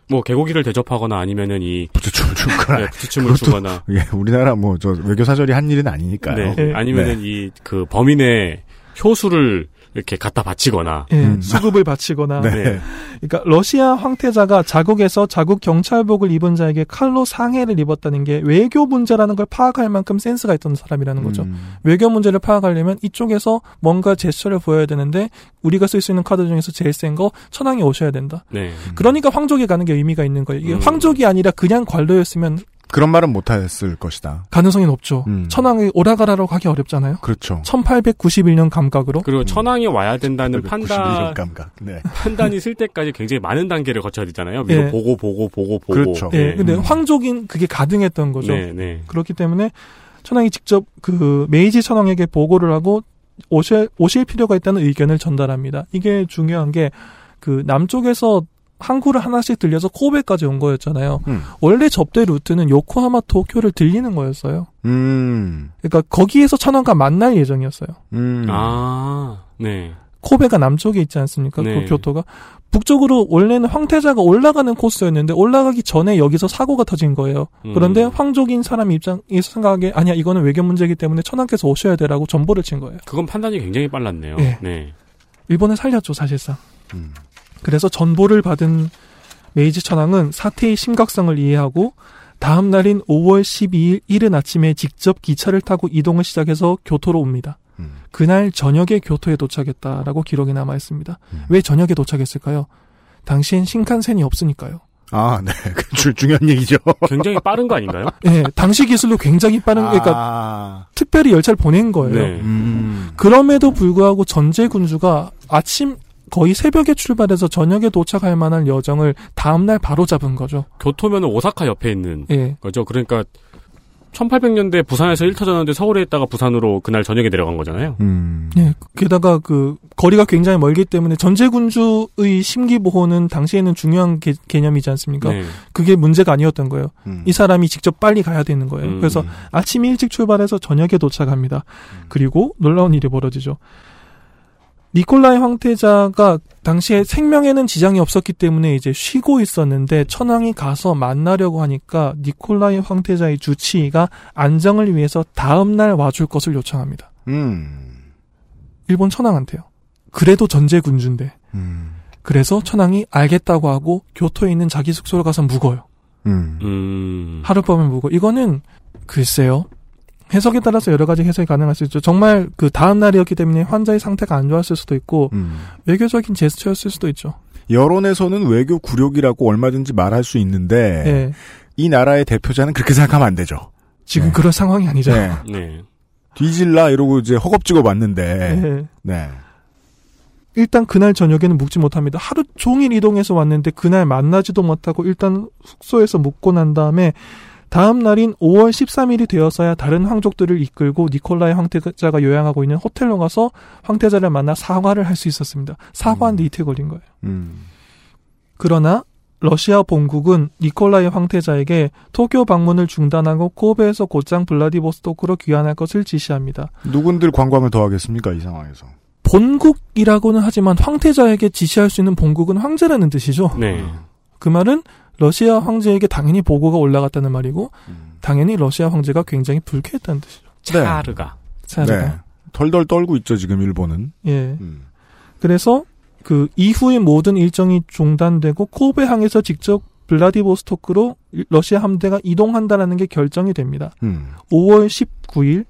뭐 개고기를 대접하거나 아니면은 이 부처춤을 출 거라. 네, 부추춤을 주거나 예, 우리나라 뭐 저 외교 사절이 한 일은 아니니까요. 네. 네. 아니면은 이 그 범인의 효수를 이렇게 갖다 바치거나 예. 음. 수급을 바치거나 [laughs] 네. 네. 그러니까 러시아 황태자가 자국에서 자국 경찰복을 입은 자에게 칼로 상해를 입었다는 게 외교 문제라는 걸 파악할 만큼 센스가 있던 사람이라는 거죠. 음. 외교 문제를 파악하려면 이쪽에서 뭔가 제스처를 보여야 되는데 우리가 쓸 수 있는 카드 중에서 제일 센 거 천황이 오셔야 된다. 네. 그러니까 황족에 가는 게 의미가 있는 거예요. 이게 음. 황족이 아니라 그냥 관료였으면 그런 말은 못했을 것이다. 가능성이 높죠. 음. 천황이 오라가라로 가기 어렵잖아요. 그렇죠. 1891년 감각으로. 그리고 천황이 와야 된다는 91 판단 감각. 네. 판단이 쓸 때까지 굉장히 많은 단계를 거쳐야 되잖아요. 미리 예. 보고 보고 보고 보고. 그렇죠. 예, 네. 근데 음. 황족인 그게 가능했던 거죠. 네, 네. 그렇기 때문에 천황이 직접 그 메이지 천황에게 보고를 하고 오실, 오실 필요가 있다는 의견을 전달합니다. 이게 중요한 게 그 남쪽에서 항구를 하나씩 들려서 코베까지 온 거였잖아요. 음. 원래 접대 루트는 요코하마 도쿄를 들리는 거였어요. 음. 그러니까 거기에서 천황과 만날 예정이었어요. 음. 아, 네. 코베가 남쪽에 있지 않습니까? 네. 그 교토가 북쪽으로 원래는 황태자가 올라가는 코스였는데 올라가기 전에 여기서 사고가 터진 거예요. 그런데 음. 황족인 사람 입장에서 생각하기에 아니야 이거는 외교 문제이기 때문에 천황께서 오셔야 되라고 전보를 친 거예요. 그건 판단이 굉장히 빨랐네요. 예. 네. 일본을 살렸죠 사실상. 음. 그래서 전보를 받은 메이지 천황은 사태의 심각성을 이해하고 다음 날인 5월 12일 이른 아침에 직접 기차를 타고 이동을 시작해서 교토로 옵니다. 음. 그날 저녁에 교토에 도착했다라고 기록이 남아 있습니다. 음. 왜 저녁에 도착했을까요? 당시엔 신칸센이 없으니까요. 아, 네. [laughs] 그 주, 중요한 얘기죠. 굉장히 빠른 거 아닌가요? 예, 당시 기술로 굉장히 빠른 그러니까 아. 특별히 열차를 보낸 거예요. 네. 음. 그럼에도 불구하고 전제 군주가 아침 거의 새벽에 출발해서 저녁에 도착할 만한 여정을 다음 날 바로 잡은 거죠. 교토면은 오사카 옆에 있는 예. 거죠. 그러니까 1800년대 부산에서 1터졌는데 서울에 있다가 부산으로 그날 저녁에 내려간 거잖아요. 음. 예. 게다가 그 거리가 굉장히 멀기 때문에 전제 군주의 심기 보호는 당시에는 중요한 개, 개념이지 않습니까? 네. 그게 문제가 아니었던 거예요. 음. 이 사람이 직접 빨리 가야 되는 거예요. 음. 그래서 아침 일찍 출발해서 저녁에 도착합니다. 그리고 놀라운 일이 벌어지죠. 니콜라이 황태자가 당시에 생명에는 지장이 없었기 때문에 이제 쉬고 있었는데 천황이 가서 만나려고 하니까 니콜라이 황태자의 주치의가 안정을 위해서 다음 날 와줄 것을 요청합니다. 음. 일본 천황한테요. 그래도 전제 군주인데. 음. 그래서 천황이 알겠다고 하고 교토에 있는 자기 숙소로 가서 묵어요. 음. 음. 하룻밤을 묵어. 이거는 글쎄요. 해석에 따라서 여러 가지 해석이 가능할 수 있죠. 정말 그 다음 날이었기 때문에 환자의 상태가 안 좋았을 수도 있고 음. 외교적인 제스처였을 수도 있죠. 여론에서는 외교 굴욕이라고 얼마든지 말할 수 있는데 예. 이 나라의 대표자는 그렇게 생각하면 안 되죠. 지금 네. 그럴 상황이 아니죠. 네. 네. 뒤질라 이러고 이제 허겁지겁 왔는데 예. 네. 일단 그날 저녁에는 묵지 못합니다. 하루 종일 이동해서 왔는데 그날 만나지도 못하고 일단 숙소에서 묵고 난 다음에 다음 날인 5월 13일이 되어서야 다른 황족들을 이끌고 니콜라이 황태자가 요양하고 있는 호텔로 가서 황태자를 만나 사과를 할 수 있었습니다. 사과하는데 이틀 걸린 거예요. 음. 그러나 러시아 본국은 니콜라이 황태자에게 토교 방문을 중단하고 코베에서 곧장 블라디보스토크로 귀환할 것을 지시합니다. 누군들 관광을 더 하겠습니까 이 상황에서? 본국이라고는 하지만 황태자에게 지시할 수 있는 본국은 황제라는 뜻이죠. 네. 그 말은 러시아 황제에게 당연히 보고가 올라갔다는 말이고 음. 당연히 러시아 황제가 굉장히 불쾌했다는 뜻이죠. 차르가. 차르가. 네. 덜덜 떨고 있죠 지금 일본은. 예. 음. 그래서 그 이후의 모든 일정이 중단되고 코베항에서 직접 블라디보스토크로 러시아 함대가 이동한다라는 게 결정이 됩니다. 음. 5월 19일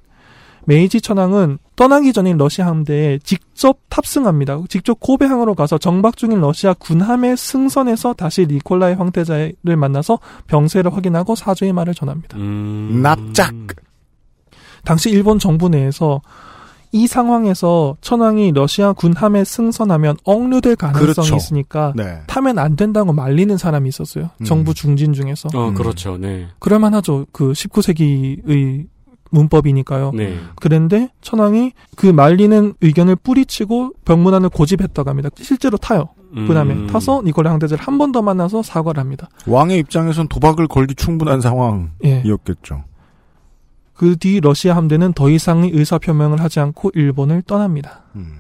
메이지 천황은 떠나기 전인 러시아 함대에 직접 탑승합니다. 직접 코베항으로 가서 정박 중인 러시아 군함에 승선해서 다시 니콜라이 황태자를 만나서 병세를 확인하고 사주의 말을 전합니다. 음... 납작. 당시 일본 정부 내에서 이 상황에서 천황이 러시아 군함에 승선하면 억류될 가능성이 그렇죠. 있으니까 네. 타면 안 된다고 말리는 사람이 있었어요. 음. 정부 중진 중에서. 어, 음. 그렇죠. 네. 그럴만하죠. 그 19세기의 문법이니까요. 네. 그런데 천황이 그 말리는 의견을 뿌리치고 병문안을 고집했다고 합니다. 실제로 타요. 음. 그다음에 타서 니콜라 황태자를 한 번 더 만나서 사과를 합니다. 왕의 입장에선 도박을 걸기 충분한 예. 상황이었겠죠. 그뒤 러시아 함대는 더 이상의 의사 표명을 하지 않고 일본을 떠납니다. 음.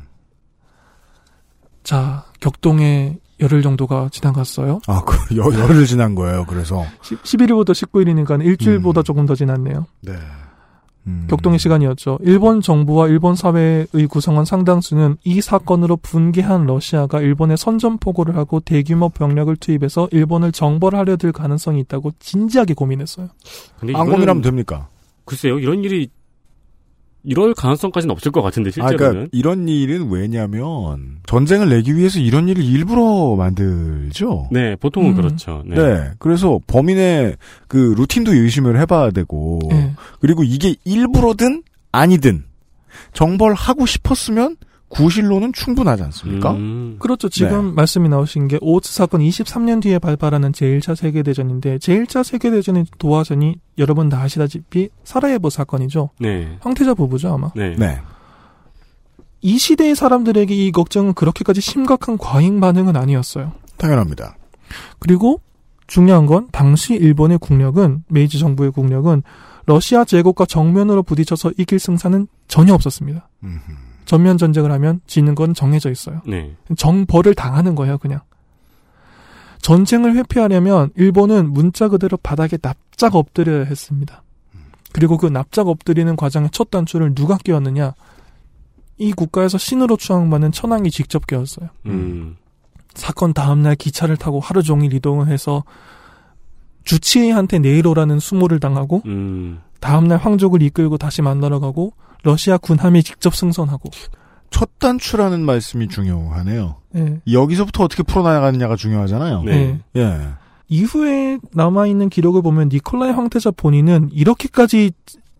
자, 격동의 열흘 정도가 지나갔어요. 아, 그, 여, 열흘 지난 거예요, 그래서. 11일부터 19일이니까 일주일보다 음. 조금 더 지났네요. 네. 음. 격동의 시간이었죠. 일본 정부와 일본 사회의 구성원 상당수는 이 사건으로 분개한 러시아가 일본에 선전포고를 하고 대규모 병력을 투입해서 일본을 정벌하려 들 가능성이 있다고 진지하게 고민했어요. 근데 안 이거는 고민하면 됩니까? 글쎄요, 이런 일이 이럴 가능성까지는 없을 것 같은데 아, 실제로는. 그러니까 이런 일은 왜냐면 전쟁을 내기 위해서 이런 일을 일부러 만들죠. 네, 보통은 음. 그렇죠. 네. 네. 그래서 범인의 그 루틴도 의심을 해봐야 되고, 예. 그리고 이게 일부러든 아니든 정벌하고 싶었으면 구실로는 충분하지 않습니까? 음. 그렇죠. 지금 말씀이 나오신 게 오츠 사건 23년 뒤에 발발하는 제1차 세계대전인데 제1차 세계대전의 도화전이 여러분 다 아시다시피 사라예보 사건이죠. 네. 황태자 부부죠 아마. 네. 네. 이 시대의 사람들에게 이 걱정은 그렇게까지 심각한 과잉 반응은 아니었어요. 당연합니다. 그리고 중요한 건 당시 일본의 국력은 메이지 정부의 국력은 러시아 제국과 정면으로 부딪혀서 이길 승산은 전혀 없었습니다. 음흠. 전면 전쟁을 하면 지는 건 정해져 있어요. 네. 정벌을 당하는 거예요, 그냥. 전쟁을 회피하려면 일본은 문자 그대로 바닥에 납작 엎드려야 했습니다. 그리고 그 납작 엎드리는 과정의 첫 단추를 누가 끼웠느냐? 이 국가에서 신으로 추앙받는 천황이 직접 끼웠어요. 음. 사건 다음날 기차를 타고 하루 종일 이동을 해서 주치의한테 내일 오라는 수모를 당하고 음. 다음날 황족을 이끌고 다시 만나러 가고 러시아 군함이 직접 승선하고 첫 단추라는 말씀이 중요하네요. 예. 여기서부터 어떻게 풀어나가느냐가 중요하잖아요. 네. 예. 예. 이후에 남아있는 기록을 보면 니콜라이 황태자 본인은 이렇게까지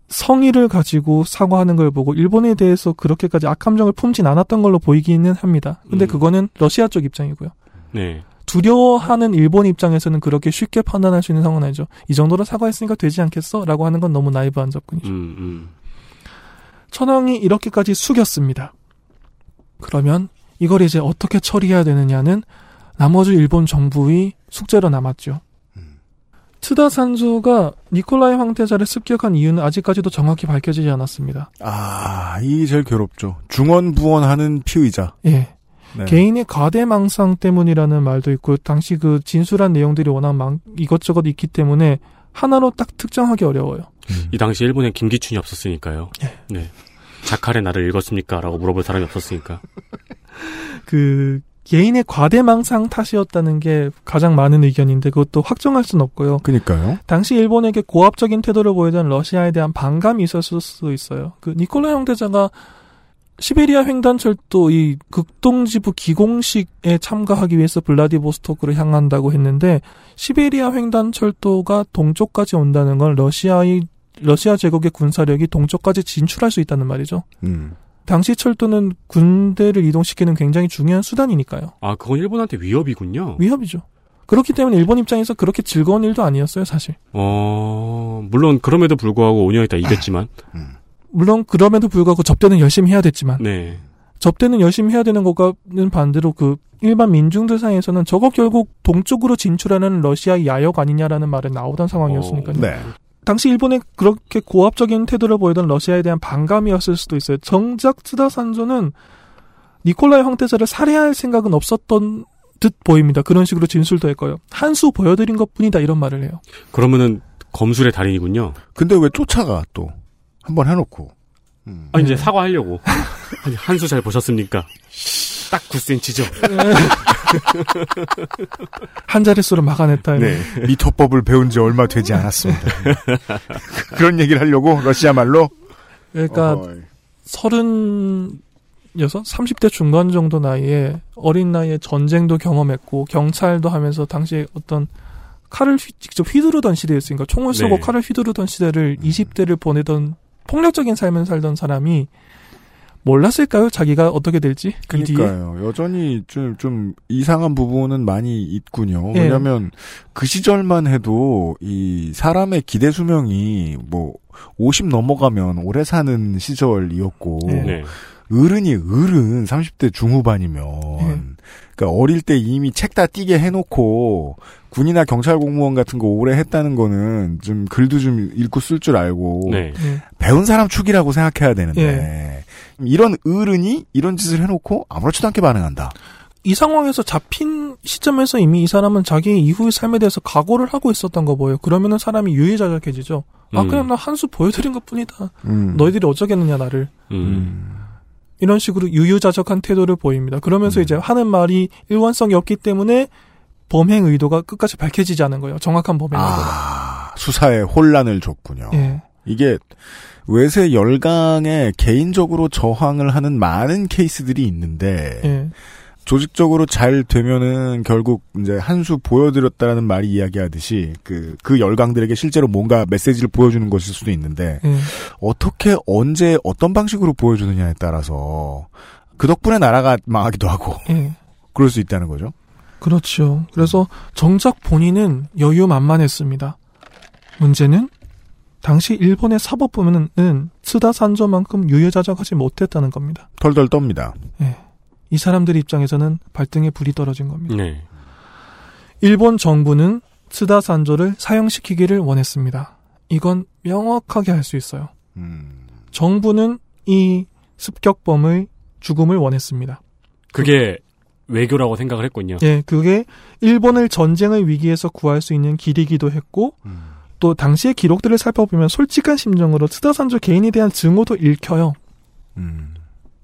성의를 가지고 사과하는 걸 보고 일본에 대해서 그렇게까지 악감정을 품진 않았던 걸로 보이기는 합니다. 근데 음. 그거는 러시아 쪽 입장이고요. 네. 두려워하는 일본 입장에서는 그렇게 쉽게 판단할 수 있는 상황은 아니죠. 이 정도로 사과했으니까 되지 않겠어? 라고 하는 건 너무 나이브한 접근이죠. 음, 음. 천황이 이렇게까지 숙였습니다. 그러면 이걸 이제 어떻게 처리해야 되느냐는 나머지 일본 정부의 숙제로 남았죠. 트다 산조가 니콜라이 황태자를 습격한 이유는 아직까지도 정확히 밝혀지지 않았습니다. 아, 이게 제일 괴롭죠. 중언부언하는 피의자. 예. 네. 개인의 과대망상 때문이라는 말도 있고 당시 그 진술한 내용들이 워낙 많, 이것저것 있기 때문에 하나로 딱 특정하기 어려워요. 이 당시 일본에 김기춘이 없었으니까요. 예. 네. 자칼의 나를 읽었습니까? 라고 물어볼 사람이 없었으니까. [laughs] 그 개인의 과대망상 탓이었다는 게 가장 많은 의견인데 그것도 확정할 수는 없고요. 그니까요. 당시 일본에게 고압적인 태도를 보이던 러시아에 대한 반감이 있었을 수도 있어요. 그 니콜라 형제자가 시베리아 횡단철도 이 극동지부 기공식에 참가하기 위해서 블라디보스토크를 향한다고 했는데 시베리아 횡단철도가 동쪽까지 온다는 건 러시아의 러시아 제국의 군사력이 동쪽까지 진출할 수 있다는 말이죠. 음. 당시 철도는 군대를 이동시키는 굉장히 중요한 수단이니까요. 아, 그건 일본한테 위협이군요. 위협이죠. 그렇기 때문에 일본 입장에서 그렇게 즐거운 일도 아니었어요, 사실. 어, 물론 그럼에도 불구하고 5년 있다 이겼지만. [laughs] 물론 그럼에도 불구하고 접대는 열심히 해야 됐지만 네. 접대는 열심히 해야 되는 것과는 반대로 그 일반 민중들 사이에서는 저거 결국 동쪽으로 진출하는 러시아의 야역 아니냐라는 말이 나오던 상황이었으니까요. 어, 네. 당시 일본에 그렇게 고압적인 태도를 보이던 러시아에 대한 반감이었을 수도 있어요. 정작 트다 산조는 니콜라이 황태자를 살해할 생각은 없었던 듯 보입니다. 그런 식으로 진술도 했고요. 한 수 보여드린 것 뿐이다 이런 말을 해요. 그러면은 검술의 달인이군요. 근데 왜 쫓아가 또? 한 번 해놓고. 음. 아, 이제 사과하려고. 한수 잘 보셨습니까? 딱 9cm죠. [laughs] 한 자릿수로 막아냈다. 네. 미터법을 배운 지 얼마 되지 않았습니다. [laughs] 그런 얘기를 하려고 러시아 말로 그러니까. 서른 여섯, 30대 중반 정도 나이에 어린 나이에 전쟁도 경험했고 경찰도 하면서 당시에 어떤 칼을 휘- 직접 휘두르던 시대였으니까 총을 쏘고 네. 칼을 휘두르던 시대를 20대를 보내던 폭력적인 삶을 살던 사람이 몰랐을까요? 자기가 어떻게 될지 그 뒤에 그러니까요. 여전히 좀, 좀 이상한 부분은 많이 있군요. 예. 왜냐면 그 시절만 해도 이 사람의 기대 수명이 뭐 50 넘어가면 오래 사는 시절이었고 예. 네. 어른이 어른 30대 중후반이면 예. 그러니까 어릴 때 이미 책 다 띄게 해놓고 군이나 경찰 공무원 같은 거 오래 했다는 거는 좀 글도 좀 읽고 쓸 줄 알고 네. 예. 배운 사람 축이라고 생각해야 되는데 예. 이런 어른이 이런 짓을 해놓고 아무렇지도 않게 반응한다. 이 상황에서 잡힌 시점에서 이미 이 사람은 자기 이후의 삶에 대해서 각오를 하고 있었던 거 보여요. 그러면은 사람이 유의자적해지죠. 아 음. 그냥 나 한 수 보여드린 것 뿐이다. 음. 너희들이 어쩌겠느냐 나를. 음. 이런 식으로 유유자적한 태도를 보입니다. 그러면서 음. 이제 하는 말이 일관성이 없기 때문에 범행 의도가 끝까지 밝혀지지 않은 거예요. 정확한 범행 의도가. 아, 수사에 혼란을 줬군요. 예. 이게 외세 열강에 개인적으로 저항을 하는 많은 케이스들이 있는데 예. 조직적으로 잘 되면은 결국 이제 한 수 보여드렸다라는 말이 이야기하듯이 그, 그 열강들에게 실제로 뭔가 메시지를 보여주는 것일 수도 있는데 예. 어떻게 언제 어떤 방식으로 보여주느냐에 따라서 그 덕분에 나라가 망하기도 하고 예. 그럴 수 있다는 거죠. 그렇죠. 그래서 정작 본인은 여유만만했습니다. 문제는 당시 일본의 사법부는 스다 산조만큼 유유자적하지 못했다는 겁니다. 털덜 떱니다. 예. 이 사람들 입장에서는 발등에 불이 떨어진 겁니다. 네. 일본 정부는 스다 산조를 사형시키기를 원했습니다. 이건 명확하게 할 수 있어요. 음, 정부는 이 습격범의 죽음을 원했습니다. 그게 외교라고 생각을 했군요. 예, 그게 일본을 전쟁의 위기에서 구할 수 있는 길이기도 했고 음. 또 당시의 기록들을 살펴보면 솔직한 심정으로 스다 산조 개인에 대한 증오도 읽혀요. 음.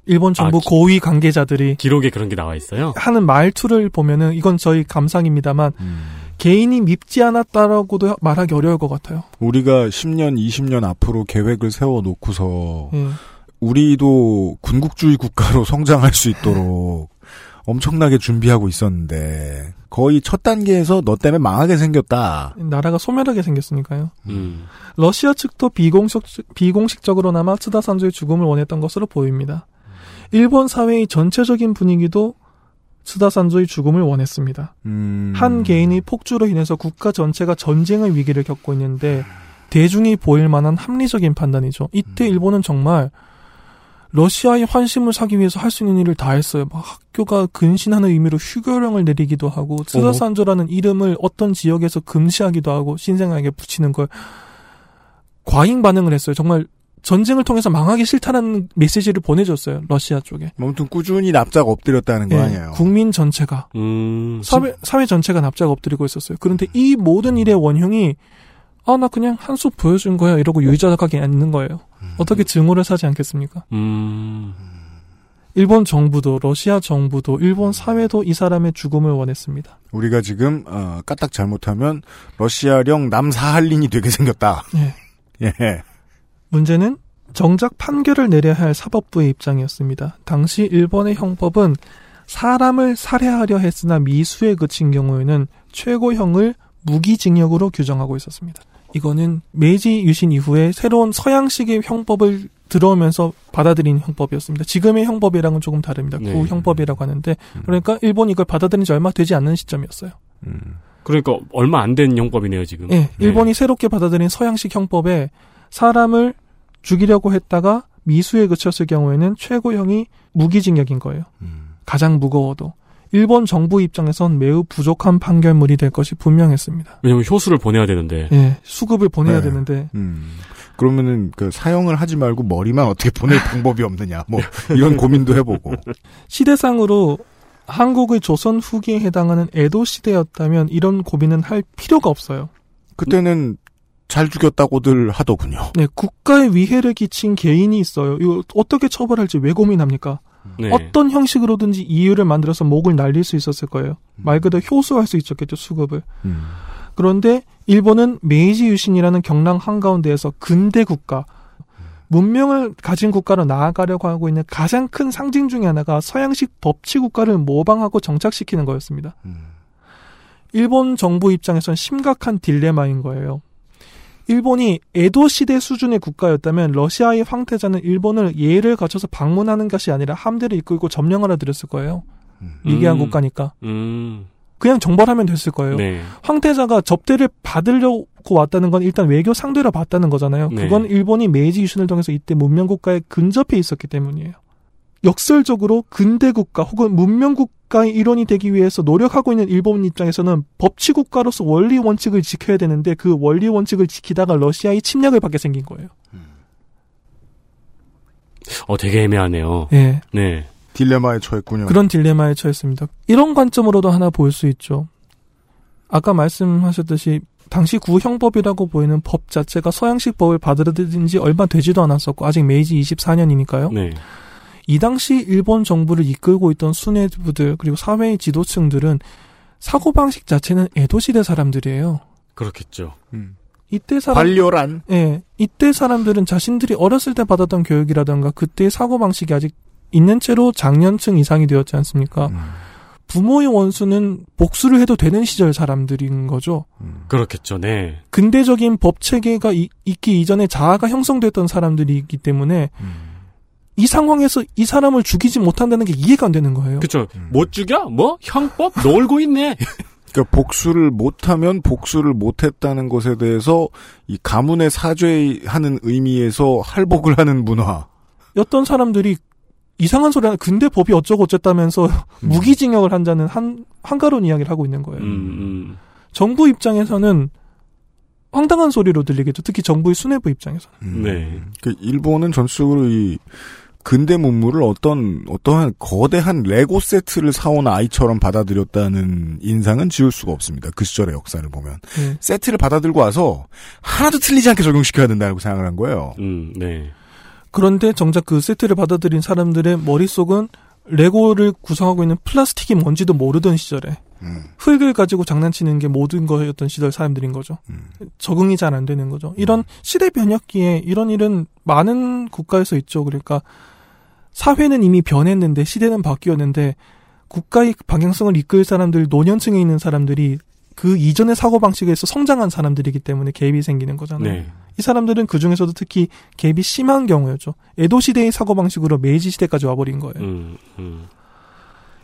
일본 정부 아, 기- 고위 관계자들이 기록에 그런 게 나와 있어요. 하는 말투를 보면은 이건 저희 감상입니다만 음. 개인이 밉지 않았다라고도 말하기 어려울 것 같아요. 우리가 10년, 20년 앞으로 계획을 세워 놓고서 예. 우리도 군국주의 국가로 [laughs] 성장할 수 있도록 엄청나게 준비하고 있었는데 거의 첫 단계에서 너 때문에 망하게 생겼다. 나라가 소멸하게 생겼으니까요. 음. 러시아 측도 비공식, 비공식적으로나마 츠다 산조의 죽음을 원했던 것으로 보입니다. 일본 사회의 전체적인 분위기도 츠다 산조의 죽음을 원했습니다. 음. 한 개인의 폭주로 인해서 국가 전체가 전쟁의 위기를 겪고 있는데 대중이 보일 만한 합리적인 판단이죠. 이때 일본은 정말 러시아의 환심을 사기 위해서 할 수 있는 일을 다 했어요. 막 학교가 근신하는 의미로 휴교령을 내리기도 하고 어머. 츠다산조라는 이름을 어떤 지역에서 금시하기도 하고 신생아에게 붙이는 걸 과잉 반응을 했어요. 정말 전쟁을 통해서 망하기 싫다는 메시지를 보내줬어요. 러시아 쪽에. 아무튼 꾸준히 납작 엎드렸다는 거 예, 아니에요. 국민 전체가 음. 사회, 사회 전체가 납작 엎드리고 있었어요. 그런데 이 모든 일의 원흉이 아, 나 그냥 한 수 보여준 거야. 이러고 유의자적하게 앉는 거예요. 어떻게 증오를 사지 않겠습니까? 음. 일본 정부도, 러시아 정부도, 일본 사회도 이 사람의 죽음을 원했습니다. 우리가 지금 어, 까딱 잘못하면 러시아령 남사할린이 되게 생겼다. 예. [laughs] 예. 문제는 정작 판결을 내려야 할 사법부의 입장이었습니다. 당시 일본의 형법은 사람을 살해하려 했으나 미수에 그친 경우에는 최고형을 무기징역으로 규정하고 있었습니다. 이거는 메이지 유신 이후에 새로운 서양식의 형법을 들어오면서 받아들인 형법이었습니다. 지금의 형법이랑은 조금 다릅니다. 네. 구 형법이라고 하는데 그러니까 일본이 이걸 받아들인 지 얼마 되지 않는 시점이었어요. 음. 그러니까 얼마 안 된 형법이네요 지금. 예, 네. 일본이 새롭게 받아들인 서양식 형법에 사람을 죽이려고 했다가 미수에 그쳤을 경우에는 최고형이 무기징역인 거예요. 음. 가장 무거워도. 일본 정부 입장에선 매우 부족한 판결물이 될 것이 분명했습니다. 왜냐면 효수를 보내야 되는데. 예, 수급을 보내야 네. 되는데 음. 그러면은 그 사형을 하지 말고 머리만 어떻게 보낼 [laughs] 방법이 없느냐. 뭐 이런 고민도 해보고. 시대상으로 한국의 조선 후기에 해당하는 에도 시대였다면 이런 고민은 할 필요가 없어요. 그때는 잘 죽였다고들 하더군요. 네, 국가에 위해를 끼친 개인이 있어요. 이거 어떻게 처벌할지 왜 고민합니까? 네. 어떤 형식으로든지 이유를 만들어서 목을 날릴 수 있었을 거예요. 말 그대로 효수할 수 있었겠죠, 수급을. 음. 그런데 일본은 메이지 유신이라는 격랑 한가운데에서 근대 국가, 문명을 가진 국가로 나아가려고 하고 있는 가장 큰 상징 중의 하나가 서양식 법치 국가를 모방하고 정착시키는 거였습니다. 음. 일본 정부 입장에선 심각한 딜레마인 거예요. 일본이 에도 시대 수준의 국가였다면 러시아의 황태자는 일본을 예를 갖춰서 방문하는 것이 아니라 함대를 이끌고 점령하러 들렀을 거예요. 위기한 음. 국가니까. 음. 그냥 정벌하면 됐을 거예요. 네. 황태자가 접대를 받으려고 왔다는 건 일단 외교 상대로 봤다는 거잖아요. 네. 그건 일본이 메이지 유신을 통해서 이때 문명 국가에 근접해 있었기 때문이에요. 역설적으로 근대 국가 혹은 문명 국가의 일원이 되기 위해서 노력하고 있는 일본 입장에서는 법치 국가로서 원리 원칙을 지켜야 되는데 그 원리 원칙을 지키다가 러시아의 침략을 받게 생긴 거예요. 어, 되게 애매하네요. 예. 네. 딜레마에 처했군요. 그런 딜레마에 처했습니다. 이런 관점으로도 하나 볼 수 있죠. 아까 말씀하셨듯이 당시 구형법이라고 보이는 법 자체가 서양식 법을 받아들인 지 얼마 되지도 않았었고 아직 메이지 24년이니까요. 네. 이 당시 일본 정부를 이끌고 있던 수뇌부들 그리고 사회의 지도층들은 사고 방식 자체는 에도 시대 사람들이에요. 그렇겠죠. 음. 이때 사람 관료란 예, 이때 사람들은 자신들이 어렸을 때 받았던 교육이라던가 그때의 사고 방식이 아직 있는 채로 장년층 이상이 되었지 않습니까? 음. 부모의 원수는 복수를 해도 되는 시절 사람들인 거죠. 음. 그렇겠죠. 네. 근대적인 법 체계가 이- 있기 이전에 자아가 형성됐던 사람들이기 때문에 음. 이 상황에서 이 사람을 죽이지 못한다는 게 이해가 안 되는 거예요. 그쵸. 음. 못 죽여? 뭐? 형법? 놀고 있네. [laughs] 그러니까 복수를 못하면 복수를 못했다는 것에 대해서 이 가문의 사죄하는 의미에서 할복을 하는 문화. 어떤 사람들이 이상한 소리 하는 근대 법이 어쩌고 어쨌다면서 무기징역을 한다는 한 한가로운 이야기를 하고 있는 거예요. 음, 음. 정부 입장에서는 황당한 소리로 들리겠죠. 특히 정부의 수뇌부 입장에서는. 음. 네. 그 일본은 전적으로 이 근대 문물을 어떤 어떠한 거대한 레고 세트를 사온 아이처럼 받아들였다는 인상은 지울 수가 없습니다. 그 시절의 역사를 보면 네. 세트를 받아들고 와서 하나도 틀리지 않게 적용시켜야 된다고 생각을 한 거예요. 음, 네. 그런데 정작 그 세트를 받아들인 사람들의 머릿속은 레고를 구성하고 있는 플라스틱이 뭔지도 모르던 시절에 음, 흙을 가지고 장난치는 게 모든 거였던 시절 사람들인 거죠. 음. 적응이 잘 안 되는 거죠. 이런 시대 변혁기에 이런 일은 많은 국가에서 있죠. 그러니까 사회는 이미 변했는데 시대는 바뀌었는데 국가의 방향성을 이끌 사람들 노년층에 있는 사람들이 그 이전의 사고 방식에서 성장한 사람들이기 때문에 갭이 생기는 거잖아요. 네. 이 사람들은 그 중에서도 특히 갭이 심한 경우였죠. 에도 시대의 사고 방식으로 메이지 시대까지 와버린 거예요. 음, 음.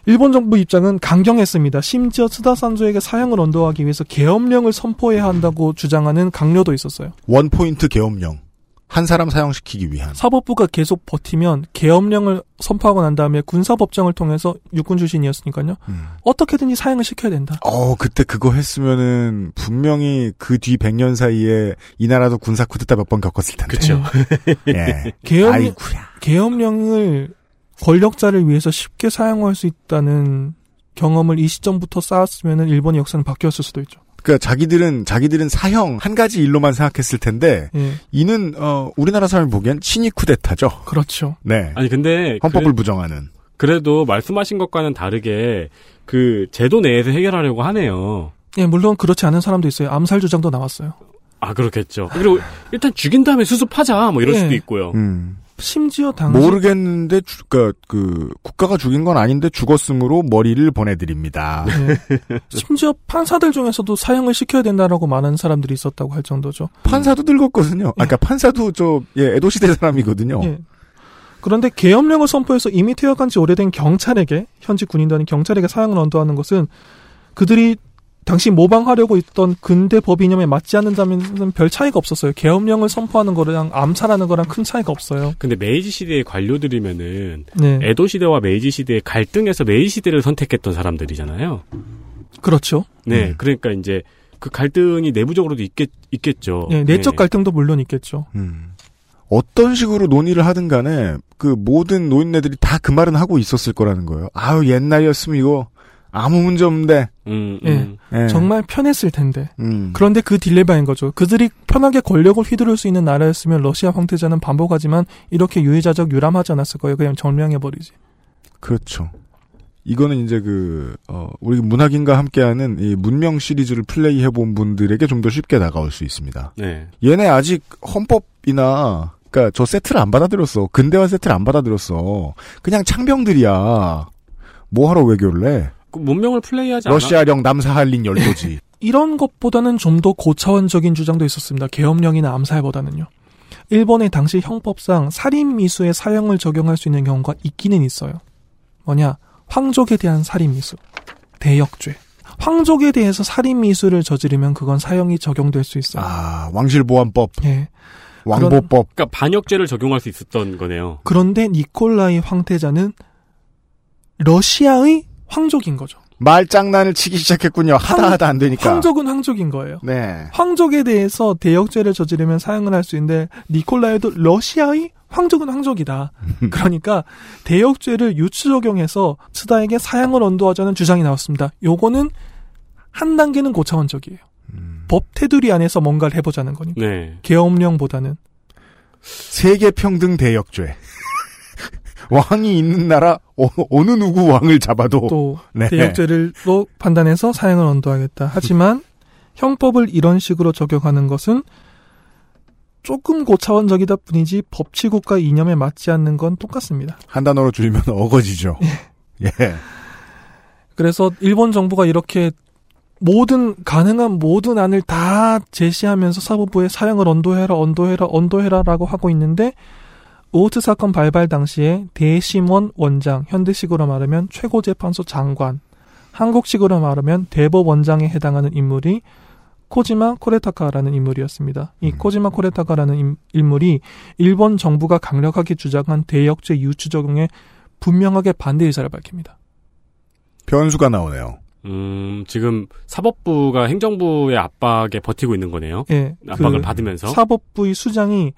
일본 정부 입장은 강경했습니다. 심지어 스다 산조에게 사형을 언도하기 위해서 계엄령을 선포해야 한다고 주장하는 각료도 있었어요. one point 계엄령 한 사람 사형시키기 위한. 사법부가 계속 버티면 계엄령을 선포하고 난 다음에 군사법정을 통해서 육군 출신이었으니까요. 음. 어떻게든지 사형을 시켜야 된다. 어 그때 그거 했으면은 분명히 그 뒤 100년 사이에 이 나라도 군사 쿠데타 몇 번 겪었을 텐데. 그쵸. 예. [laughs] 계엄. 계엄령을 권력자를 위해서 쉽게 사용할 수 있다는 경험을 이 시점부터 쌓았으면 일본의 역사는 바뀌었을 수도 있죠. 그러니까 자기들은 자기들은 사형 한 가지 일로만 생각했을 텐데 예, 이는 어 우리나라 사람이 보기엔 친위 쿠데타죠. 그렇죠. 네. 아니, 근데. 헌법을 그래, 부정하는. 그래도 말씀하신 것과는 다르게 그 제도 내에서 해결하려고 하네요. 예, 물론 그렇지 않은 사람도 있어요. 암살 주장도 나왔어요. 아, 그렇겠죠. 그리고 일단 죽인 다음에 수습하자. 뭐 이럴 예. 수도 있고요. 음. 심지어 당시 모르겠는데 주, 그러니까 그 국가가 죽인 건 아닌데 죽었으므로 머리를 보내드립니다. 예. [laughs] 심지어 판사들 중에서도 사형을 시켜야 된다라고 말하는 사람들이 있었다고 할 정도죠. 판사도 늙었거든요. 아까 판사도 저 예, 에도 시대 사람이거든요. 예. 그런데 계엄령을 선포해서 이미 퇴역한 지 오래된 경찰에게 군인도 아닌 경찰에게 사형을 언도하는 것은 그들이 당시 모방하려고 있던 근대 법 이념에 맞지 않는다면 별 차이가 없었어요. 계엄령을 선포하는 거랑 암살하는 거랑 큰 차이가 없어요. 근데 메이지 시대의 관료들이면은 네, 에도 시대와 메이지 시대의 갈등에서 메이지 시대를 선택했던 사람들이잖아요. 그렇죠. 네, 음. 그러니까 이제 그 갈등이 내부적으로도 있겠, 있겠죠. 예, 내적 네. 갈등도 물론 있겠죠. 음. 어떤 식으로 논의를 하든 간에 그 모든 노인네들이 다 그 말은 하고 있었을 거라는 거예요. 아유 옛날이었으면 이거 아무 문제 없는데. 음, 예. 음. 예. 정말 편했을 텐데. 음. 그런데 그 딜레마인 거죠. 그들이 편하게 권력을 휘두를 수 있는 나라였으면 러시아 황태자는 반복하지만 이렇게 유의자적 유람하지 않았을 거예요. 그냥 점령해버리지. 그렇죠. 이거는 이제 그, 어, 우리 문학인과 함께하는 이 문명 시리즈를 플레이해본 분들에게 좀 더 쉽게 다가올 수 있습니다. 네. 얘네 아직 헌법이나, 그니까 저 세트를 안 받아들였어. 근대화 세트를 안 받아들였어. 그냥 창병들이야. 뭐하러 외교를 해? 그 문명을 플레이하지 않아. 러시아령 남사할린 열도지. [laughs] 이런 것보다는 좀 더 고차원적인 주장도 있었습니다. 계엄령이나 암살보다는요. 일본의 당시 형법상 살인 미수의 사형을 적용할 수 있는 경우가 있기는 있어요. 뭐냐? 황족에 대한 살인 미수, 대역죄. 황족에 대해서 살인 미수를 저지르면 그건 사형이 적용될 수 있어요. 아, 왕실보안법, 예. 왕보법. 그러니까 반역죄를 적용할 수 있었던 거네요. 그런데 니콜라이 황태자는 러시아의 황족인 거죠. 말장난을 치기 시작했군요. 하다 황- 하다 안 되니까. 황족은 황족인 거예요. 네. 황족에 대해서 대역죄를 저지르면 사형을 할 수 있는데 니콜라이도 러시아의 황족은 황족이다. 그러니까 대역죄를 유추 적용해서 스다에게 사형을 언도하자는 주장이 나왔습니다. 요거는 한 단계는 고차원적이에요. 법 테두리 안에서 뭔가를 해보자는 거니까. 네. 계엄령보다는 세계 평등 대역죄. 왕이 있는 나라 어, 느 누구 왕을 잡아도 또 네. 대역죄를 또 판단해서 사형을 언도하겠다. 하지만 형법을 이런 식으로 적용하는 것은 조금 고차원적이다 뿐이지 법치국가 이념에 맞지 않는 건 똑같습니다. 한 단어로 줄이면 [laughs] 어거지죠. 예. 그래서 일본 정부가 이렇게 모든 가능한 모든 안을 다 제시하면서 사법부에 사형을 언도해라 언도해라 언도해라라고 하고 있는데 오호트 사건 발발 당시에 대심원 원장 현대식으로 말하면 최고재판소 장관 한국식으로 말하면 대법원장에 해당하는 인물이 코지마 코레타카라는 인물이었습니다. 이 음. 코지마 코레타카라는 인- 인물이 일본 정부가 강력하게 주장한 대역죄 유추 적용에 분명하게 반대 의사를 밝힙니다. 변수가 나오네요. 음, 지금 사법부가 행정부의 압박에 버티고 있는 거네요. 예, 압박을 그 받으면서. 사법부의 수장이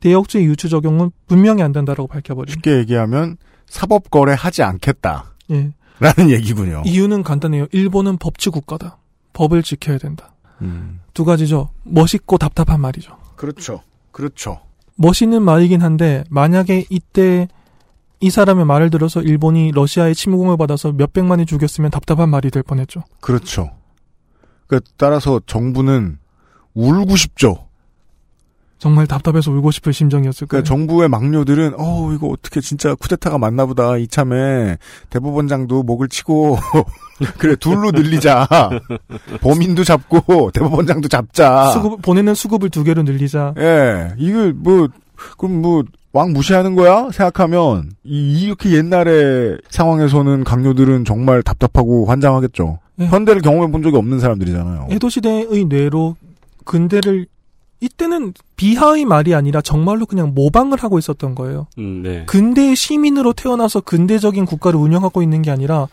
대역죄 유추 적용은 분명히 안 된다라고 밝혀버린. 쉽게 얘기하면 사법 거래하지 않겠다라는 예. 얘기군요. 이유는 간단해요. 일본은 법치 국가다. 법을 지켜야 된다. 음. 두 가지죠. 멋있고 답답한 말이죠. 그렇죠. 그렇죠. 멋있는 말이긴 한데 만약에 이때 이 사람의 말을 들어서 일본이 러시아의 침공을 받아서 몇백만이 죽였으면 답답한 말이 될 뻔했죠. 그렇죠. 그 따라서 정부는 울고 싶죠. 정말 답답해서 울고 싶을 심정이었을 거예요. 그러니까 정부의 막료들은 어 이거 어떻게 진짜 쿠데타가 맞나 보다. 이참에 대법원장도 목을 치고 [laughs] 그래 둘로 늘리자. [laughs] 범인도 잡고 대법원장도 잡자. 수급 보내는 수급을 두 개로 늘리자. 예 이걸 뭐 그럼 뭐 왕 무시하는 거야? 생각하면? 이, 이렇게 옛날의 상황에서는 강요들은 정말 답답하고 환장하겠죠. 예. 현대를 경험해 본 적이 없는 사람들이잖아요. 에도 시대의 뇌로 근대를 이때는 비하의 말이 아니라 정말로 그냥 모방을 하고 있었던 거예요. 음, 네. 근대의 시민으로 태어나서 근대적인 국가를 운영하고 있는 게 아니라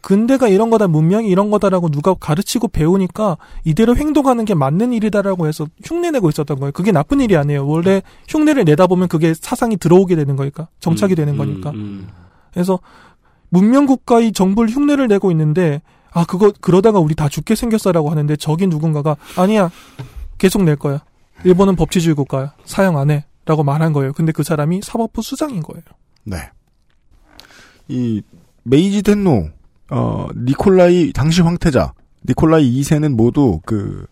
근대가 이런 거다 문명이 이런 거다라고 누가 가르치고 배우니까 이대로 행동하는 게 맞는 일이다라고 해서 흉내내고 있었던 거예요. 그게 나쁜 일이 아니에요. 원래 흉내를 내다 보면 그게 사상이 들어오게 되는 거니까 정착이 음, 되는 음, 거니까. 음. 그래서 문명 국가의 정부를 흉내를 내고 있는데 아 그거 그러다가 우리 다 죽게 생겼어라고 하는데 저기 누군가가 아니야 계속 낼 거야. 일본은 법치주의 국가야. 사형 안 해. 라고 말한 거예요. 근데 그 사람이 사법부 수장인 거예요. 네. 이 메이지 텐노, 어 니콜라이 당시 황태자 니콜라이 2세는 모두 그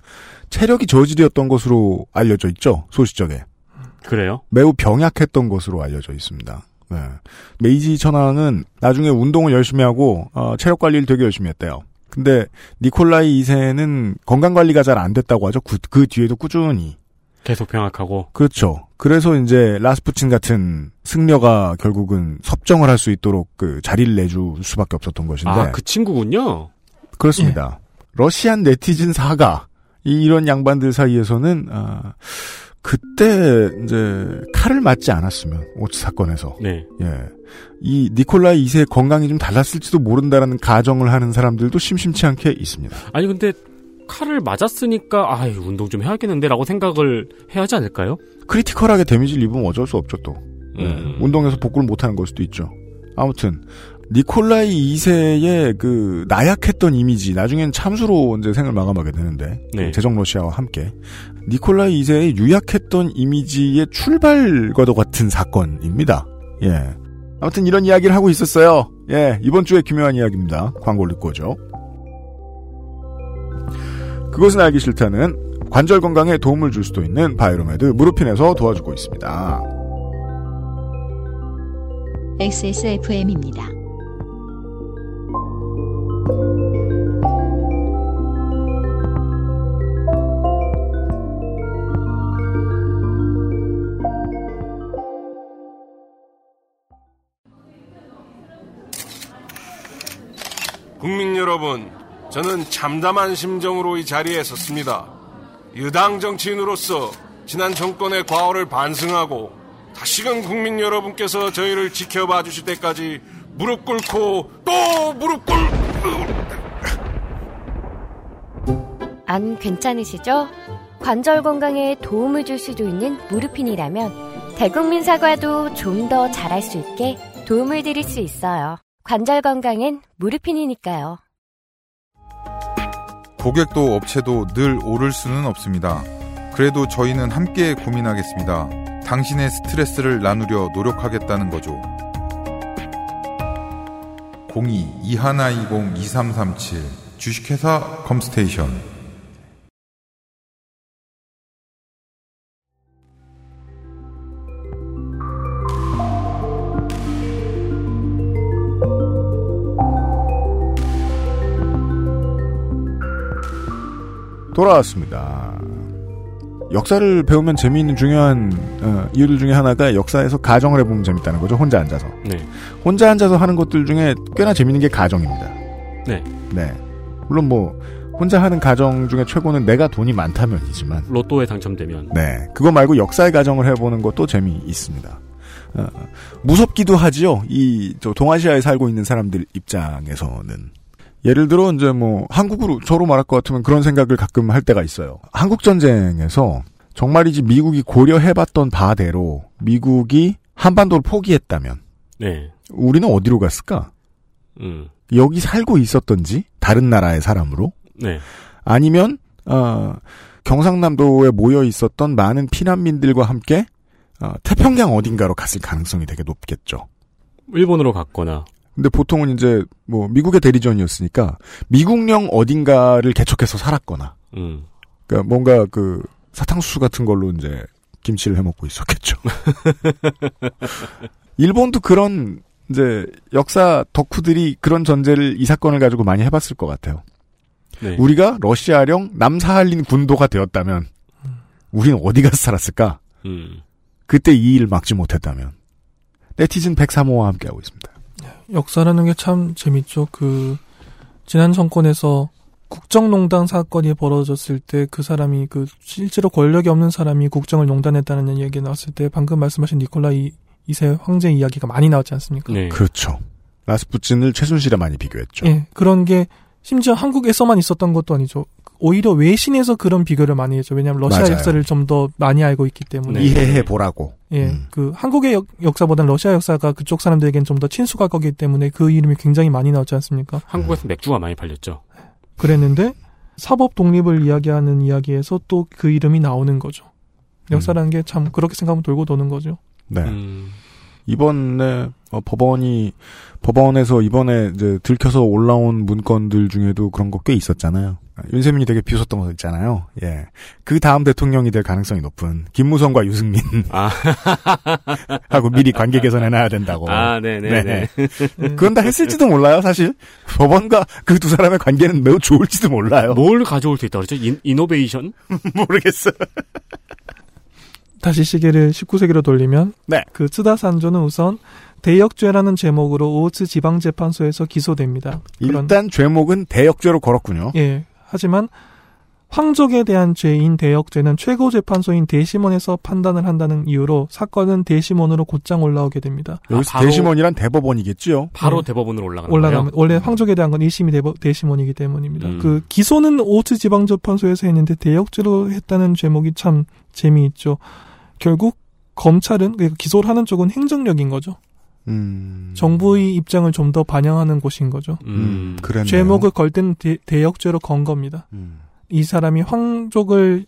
체력이 저질이었던 것으로 알려져 있죠 소시적에 그래요? 매우 병약했던 것으로 알려져 있습니다. 네. 메이지 천황은 나중에 운동을 열심히 하고 어, 체력 관리를 되게 열심히 했대요. 근데 니콜라이 2세는 건강 관리가 잘 안 됐다고 하죠. 그, 그 뒤에도 꾸준히. 계속 병약하고. 그렇죠. 그래서 이제 라스푸친 같은 승려가 결국은 섭정을 할 수 있도록 그 자리를 내줄 수밖에 없었던 것인데 아, 그 친구군요? 그렇습니다. 러시안 네티즌 사가 이- 이런 양반들 사이에서는 아, 그때 이제 칼을 맞지 않았으면 오츠 사건에서 네. 예. 이 니콜라이 2세의 건강이 좀 달랐을지도 모른다라는 가정을 하는 사람들도 심심치 않게 있습니다. 아니, 근데 칼을 맞았으니까, 아 운동 좀 해야겠는데라고 생각을 해야 하지 않을까요? 크리티컬하게 데미지를 입으면 어쩔 수 없죠 또. 예. 음. 운동에서 복구를 못하는 걸 수도 있죠. 아무튼 니콜라이 2세의 그 나약했던 이미지 나중엔 참수로 이제 생을 마감하게 되는데 네. 제정 러시아와 함께 니콜라이 2세의 유약했던 이미지의 출발과도 같은 사건입니다. 예. 아무튼 이런 이야기를 하고 있었어요. 예, 이번 주에 기묘한 이야기입니다. 광고를 듣고 오죠. 그것은 알기 싫다는 관절 건강에 도움을 줄 수도 있는 바이로메드 무르핀에서 도와주고 있습니다. XSFM입니다. 국민 여러분, 저는 참담한 심정으로 이 자리에 섰습니다. 여당 정치인으로서 지난 정권의 과오를 반성하고 다시금 국민 여러분께서 저희를 지켜봐 주실 때까지 무릎 꿇고 또 무릎 꿇... 안 괜찮으시죠? 관절 건강에 도움을 줄 수도 있는 무르핀이라면 대국민 사과도 좀 더 잘할 수 있게 도움을 드릴 수 있어요. 관절 건강엔 무르핀이니까요. 고객도 업체도 늘 오를 수는 없습니다. 그래도 저희는 함께 고민하겠습니다. 당신의 스트레스를 나누려 노력하겠다는 거죠. 02-2120-2337 주식회사 컴스테이션 돌아왔습니다. 역사를 배우면 재미있는 중요한 어, 이유들 중에 하나가 역사에서 가정을 해보면 재밌다는 거죠. 혼자 앉아서. 네. 혼자 앉아서 하는 것들 중에 꽤나 재밌는 게 가정입니다. 네. 네. 물론 뭐 혼자 하는 가정 중에 최고는 내가 돈이 많다면이지만 로또에 당첨되면 네. 그거 말고 역사의 가정을 해보는 것도 재미 있습니다. 어, 무섭기도 하지요. 이 저 동아시아에 살고 있는 사람들 입장에서는 예를 들어 이제 뭐 한국으로 저로 말할 것 같으면 그런 생각을 가끔 할 때가 있어요. 한국 전쟁에서 정말이지 미국이 고려해봤던 바대로 미국이 한반도를 포기했다면 네. 우리는 어디로 갔을까? 음. 여기 살고 있었던지 다른 나라의 사람으로 네. 아니면 어, 경상남도에 모여 있었던 많은 피난민들과 함께 어, 태평양 어딘가로 갔을 가능성이 되게 높겠죠. 일본으로 갔거나 근데 보통은 이제 뭐 미국의 대리전이었으니까 미국령 어딘가를 개척해서 살았거나 음. 그러니까 뭔가 그 사탕수수 같은 걸로 이제 김치를 해 먹고 있었겠죠. [laughs] 일본도 그런 이제 역사 덕후들이 그런 전제를 이 사건을 가지고 많이 해봤을 것 같아요. 네. 우리가 러시아령 남사할린 군도가 되었다면 우리는 어디 가서 살았을까? 음. 그때 이 일을 막지 못했다면 네티즌 103호와 함께하고 있습니다. 역사라는 게 참 재밌죠. 그 지난 정권에서 국정농단 사건이 벌어졌을 때 그 사람이 그 실제로 권력이 없는 사람이 국정을 농단했다는 얘기 나왔을 때 방금 말씀하신 니콜라 이, 이세 황제 이야기가 많이 나왔지 않습니까? 네. 그렇죠. 라스푸틴을 최순실에 많이 비교했죠. 예, 그런 게 심지어 한국에서만 있었던 것도 아니죠. 오히려 외신에서 그런 비교를 많이 했죠. 왜냐하면 러시아 맞아요. 역사를 좀 더 많이 알고 있기 때문에. 네. 이해해 보라고. 예, 음. 그 한국의 역, 역사보다는 러시아 역사가 그쪽 사람들에겐 좀 더 친숙할 거기 때문에 그 이름이 굉장히 많이 나왔지 않습니까? 한국에서 맥주가 많이 팔렸죠. 그랬는데 사법 독립을 이야기하는 이야기에서 또 그 이름이 나오는 거죠. 역사라는 게 참 그렇게 생각하면 돌고 도는 거죠. 네. 음. 이번에 어, 법원이 법원에서 이번에 이제 들켜서 올라온 문건들 중에도 그런 거 꽤 있었잖아요. 아, 윤세민이 되게 비웃었던 거 있잖아요. 예. 그 다음 대통령이 될 가능성이 높은 김무성과 유승민 아, [laughs] 하고 미리 관계 개선해놔야 된다고. 아, 네네네. 네. 그건 다 했을지도 몰라요, 사실. 법원과 그 두 사람의 관계는 매우 좋을지도 몰라요. 뭘 가져올 수 있다 그러죠? 인, 이노베이션? [laughs] 모르겠어요. 다시 시계를 19세기로 돌리면 네. 그 츠다 산조는 우선 대역죄라는 제목으로 오츠 지방재판소에서 기소됩니다. 그런- 일단 죄목은 대역죄로 걸었군요. 예. 하지만 황족에 대한 죄인 대역죄는 최고재판소인 대심원에서 판단을 한다는 이유로 사건은 대심원으로 곧장 올라오게 됩니다. 여기서 아, 바로- 대심원이란 대법원이겠죠. 바로 네. 대법원으로 올라가는 올라가면 거예요? 원래 황족에 대한 건 1심이 대법, 대심원이기 때문입니다. 음. 그 기소는 오츠 지방재판소에서 했는데 대역죄로 했다는 제목이 참 재미있죠. 결국 검찰은 그러니까 기소를 하는 쪽은 행정력인 거죠. 음. 정부의 입장을 좀 더 반영하는 곳인 거죠. 음. 그랬네요. 죄목을 걸 때는 대, 대역죄로 건 겁니다. 음. 이 사람이 황족을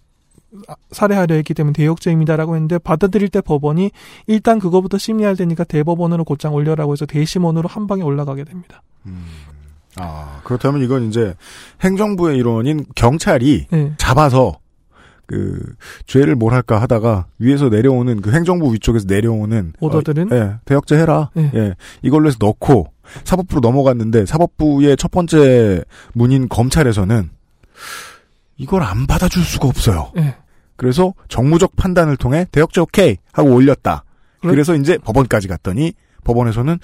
살해하려 했기 때문에 대역죄입니다라고 했는데 받아들일 때 법원이 일단 그거부터 심리할 테니까 대법원으로 곧장 올려라고 해서 대심원으로 한 방에 올라가게 됩니다. 음. 아 그렇다면 이건 이제 행정부의 일원인 경찰이 네. 잡아서 그 죄를 뭘 할까 하다가 위에서 내려오는 그 행정부 위쪽에서 내려오는 오더들은 어, 예, 대역죄 해라. 네. 예. 이걸로 해서 넣고 사법부로 넘어갔는데 사법부의 첫 번째 문인 검찰에서는 이걸 안 받아줄 수가 없어요. 네. 그래서 정무적 판단을 통해 대역죄 오케이 하고 올렸다. 그래? 그래서 이제 법원까지 갔더니 법원에서는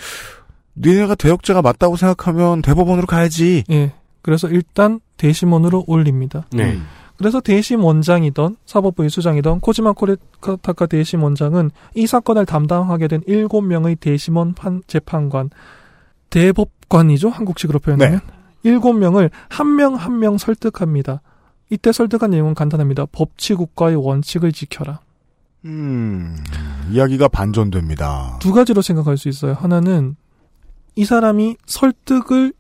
니네가 대역죄가 맞다고 생각하면 대법원으로 가야지. 예. 그래서 일단 대심원으로 올립니다. 네. 음. 그래서 대심 원장이던 사법부의 수장이던 코지마 코레타카 대심 원장은 이 사건을 담당하게 된 7명의 대심원 판, 재판관 대법관이죠 한국식으로 표현하면 네. 7명을 한 명 한 명 설득합니다. 이때 설득한 내용은 간단합니다. 법치국가의 원칙을 지켜라. 음, 이야기가 반전됩니다. 두 가지로 생각할 수 있어요. 하나는 이 사람이 설득을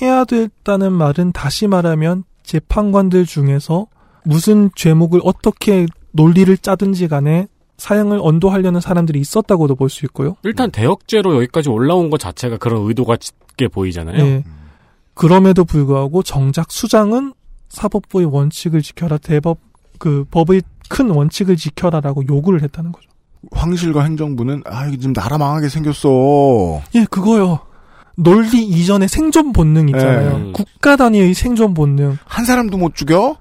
해야 됐다는 말은 다시 말하면 재판관들 중에서 무슨 죄목을 어떻게 논리를 짜든지 간에 사형을 언도하려는 사람들이 있었다고도 볼 수 있고요. 일단 대역죄로 여기까지 올라온 것 자체가 그런 의도가 짙게 보이잖아요. 네. 그럼에도 불구하고 정작 수장은 사법부의 원칙을 지켜라 대법 그 법의 큰 원칙을 지켜라라고 요구를 했다는 거죠. 황실과 행정부는 아 이게 지금 나라 망하게 생겼어. 예, 그거요. 논리 이전의 생존 본능 있잖아요. 네. 국가 단위의 생존 본능. 한 사람도 못 죽여?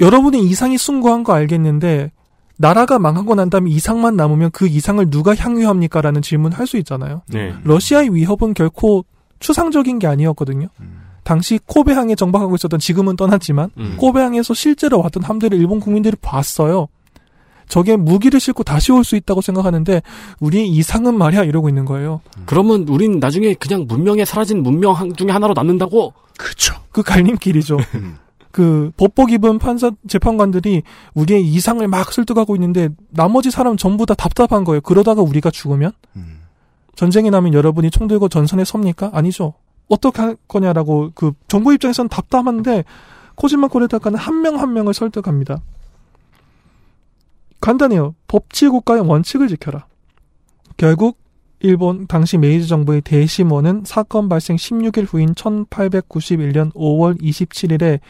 여러분이 이상이 숭고한 거 알겠는데 나라가 망하고 난 다음에 이상만 남으면 그 이상을 누가 향유합니까? 라는 질문 할 수 있잖아요. 네. 러시아의 위협은 결코 추상적인 게 아니었거든요. 음. 당시 코베항에 정박하고 있었던 지금은 떠났지만 음. 코베항에서 실제로 왔던 함대를 일본 국민들이 봤어요. 저게 무기를 싣고 다시 올 수 있다고 생각하는데 우리 이상은 말이야 이러고 있는 거예요. 음. 그러면 우린 나중에 그냥 문명에 사라진 문명 중에 하나로 남는다고? 그렇죠. 그 갈림길이죠. [laughs] 음. 그 법복 입은 판사 재판관들이 우리의 이상을 막 설득하고 있는데 나머지 사람 전부 다 답답한 거예요. 그러다가 우리가 죽으면 음. 전쟁이 나면 여러분이 총 들고 전선에 섭니까? 아니죠. 어떻게 할 거냐라고 그 정부 입장에서는 답답한데 코지마 코레타카는 한 명한 한 명을 설득합니다. 간단해요. 법치 국가의 원칙을 지켜라. 결국 일본 당시 메이지 정부의 대심원은 사건 발생 16일 후인 1891년 5월 27일에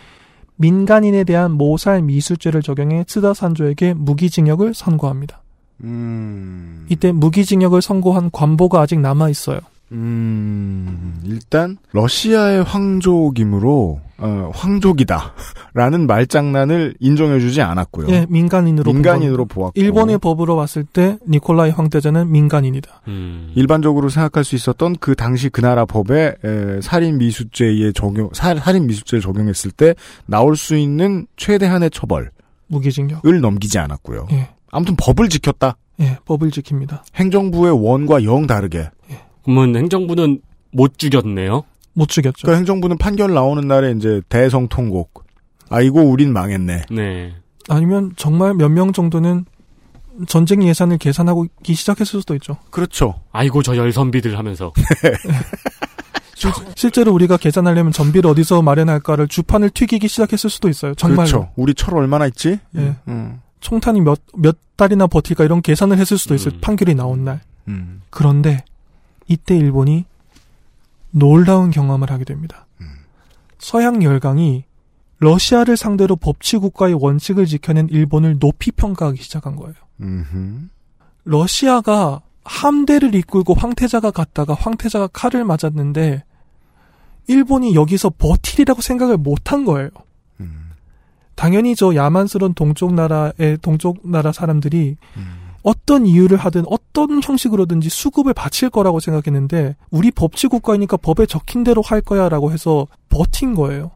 민간인에 대한 모살 미수죄를 적용해 츠다 산조에게 무기징역을 선고합니다. 음... 이때 무기징역을 선고한 관보가 아직 남아 있어요. 음, 일단 러시아의 황족이므로 어, 황족이다라는 [laughs] 말장난을 인정해주지 않았고요. 예, 민간인으로 민간인으로 보았고 일본의 법으로 봤을 때 니콜라이 황태자는 민간인이다. 음. 일반적으로 생각할 수 있었던 그 당시 그 나라 법에 에, 살인 미수죄에 적용 살, 살인 미수죄를 적용했을 때 나올 수 있는 최대한의 처벌 무기징역을 넘기지 않았고요. 예. 아무튼 법을 지켰다. 예, 법을 지킵니다. 행정부의 원과 영 다르게. 예. 그러면 행정부는 못 죽였네요. 못 죽였죠. 그러니까 행정부는 판결 나오는 날에 이제 대성 통곡. 아이고 우린 망했네. 네. 아니면 정말 몇 명 정도는 전쟁 예산을 계산하기 시작했을 수도 있죠. 그렇죠. 아이고 저 열선비들 하면서. [laughs] 네. 실제로 우리가 계산하려면 전비를 어디서 마련할까를 주판을 튀기기 시작했을 수도 있어요. 정말. 그렇죠. 우리 철 얼마나 있지? 예. 음. 총탄이 몇, 몇 달이나 버틸까 이런 계산을 했을 수도 있어요. 음. 판결이 나온 날. 음. 그런데 이때 일본이 놀라운 경험을 하게 됩니다. 음. 서양 열강이 러시아를 상대로 법치 국가의 원칙을 지켜낸 일본을 높이 평가하기 시작한 거예요. 음흠. 러시아가 함대를 이끌고 황태자가 갔다가 황태자가 칼을 맞았는데 일본이 여기서 버틸이라고 생각을 못한 거예요. 음. 당연히 저 야만스러운 동쪽 나라의 동쪽 나라 사람들이 음. 어떤 이유를 하든 어떤 형식으로든지 수급을 바칠 거라고 생각했는데 우리 법치 국가이니까 법에 적힌 대로 할 거야라고 해서 버틴 거예요.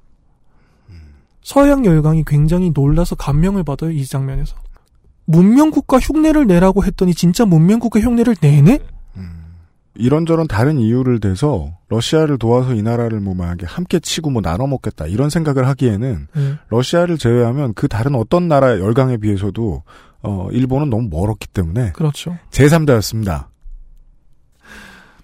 서양 열강이 굉장히 놀라서 감명을 받아요 이 장면에서. 문명 국가 흉내를 내라고 했더니 진짜 문명 국가 흉내를 내네? 이런저런 다른 이유를 대서 러시아를 도와서 이 나라를 뭐 만약에 함께 치고 뭐 나눠 먹겠다 이런 생각을 하기에는 네. 러시아를 제외하면 그 다른 어떤 나라 열강에 비해서도 어, 일본은 너무 멀었기 때문에. 그렇죠. 제3자였습니다.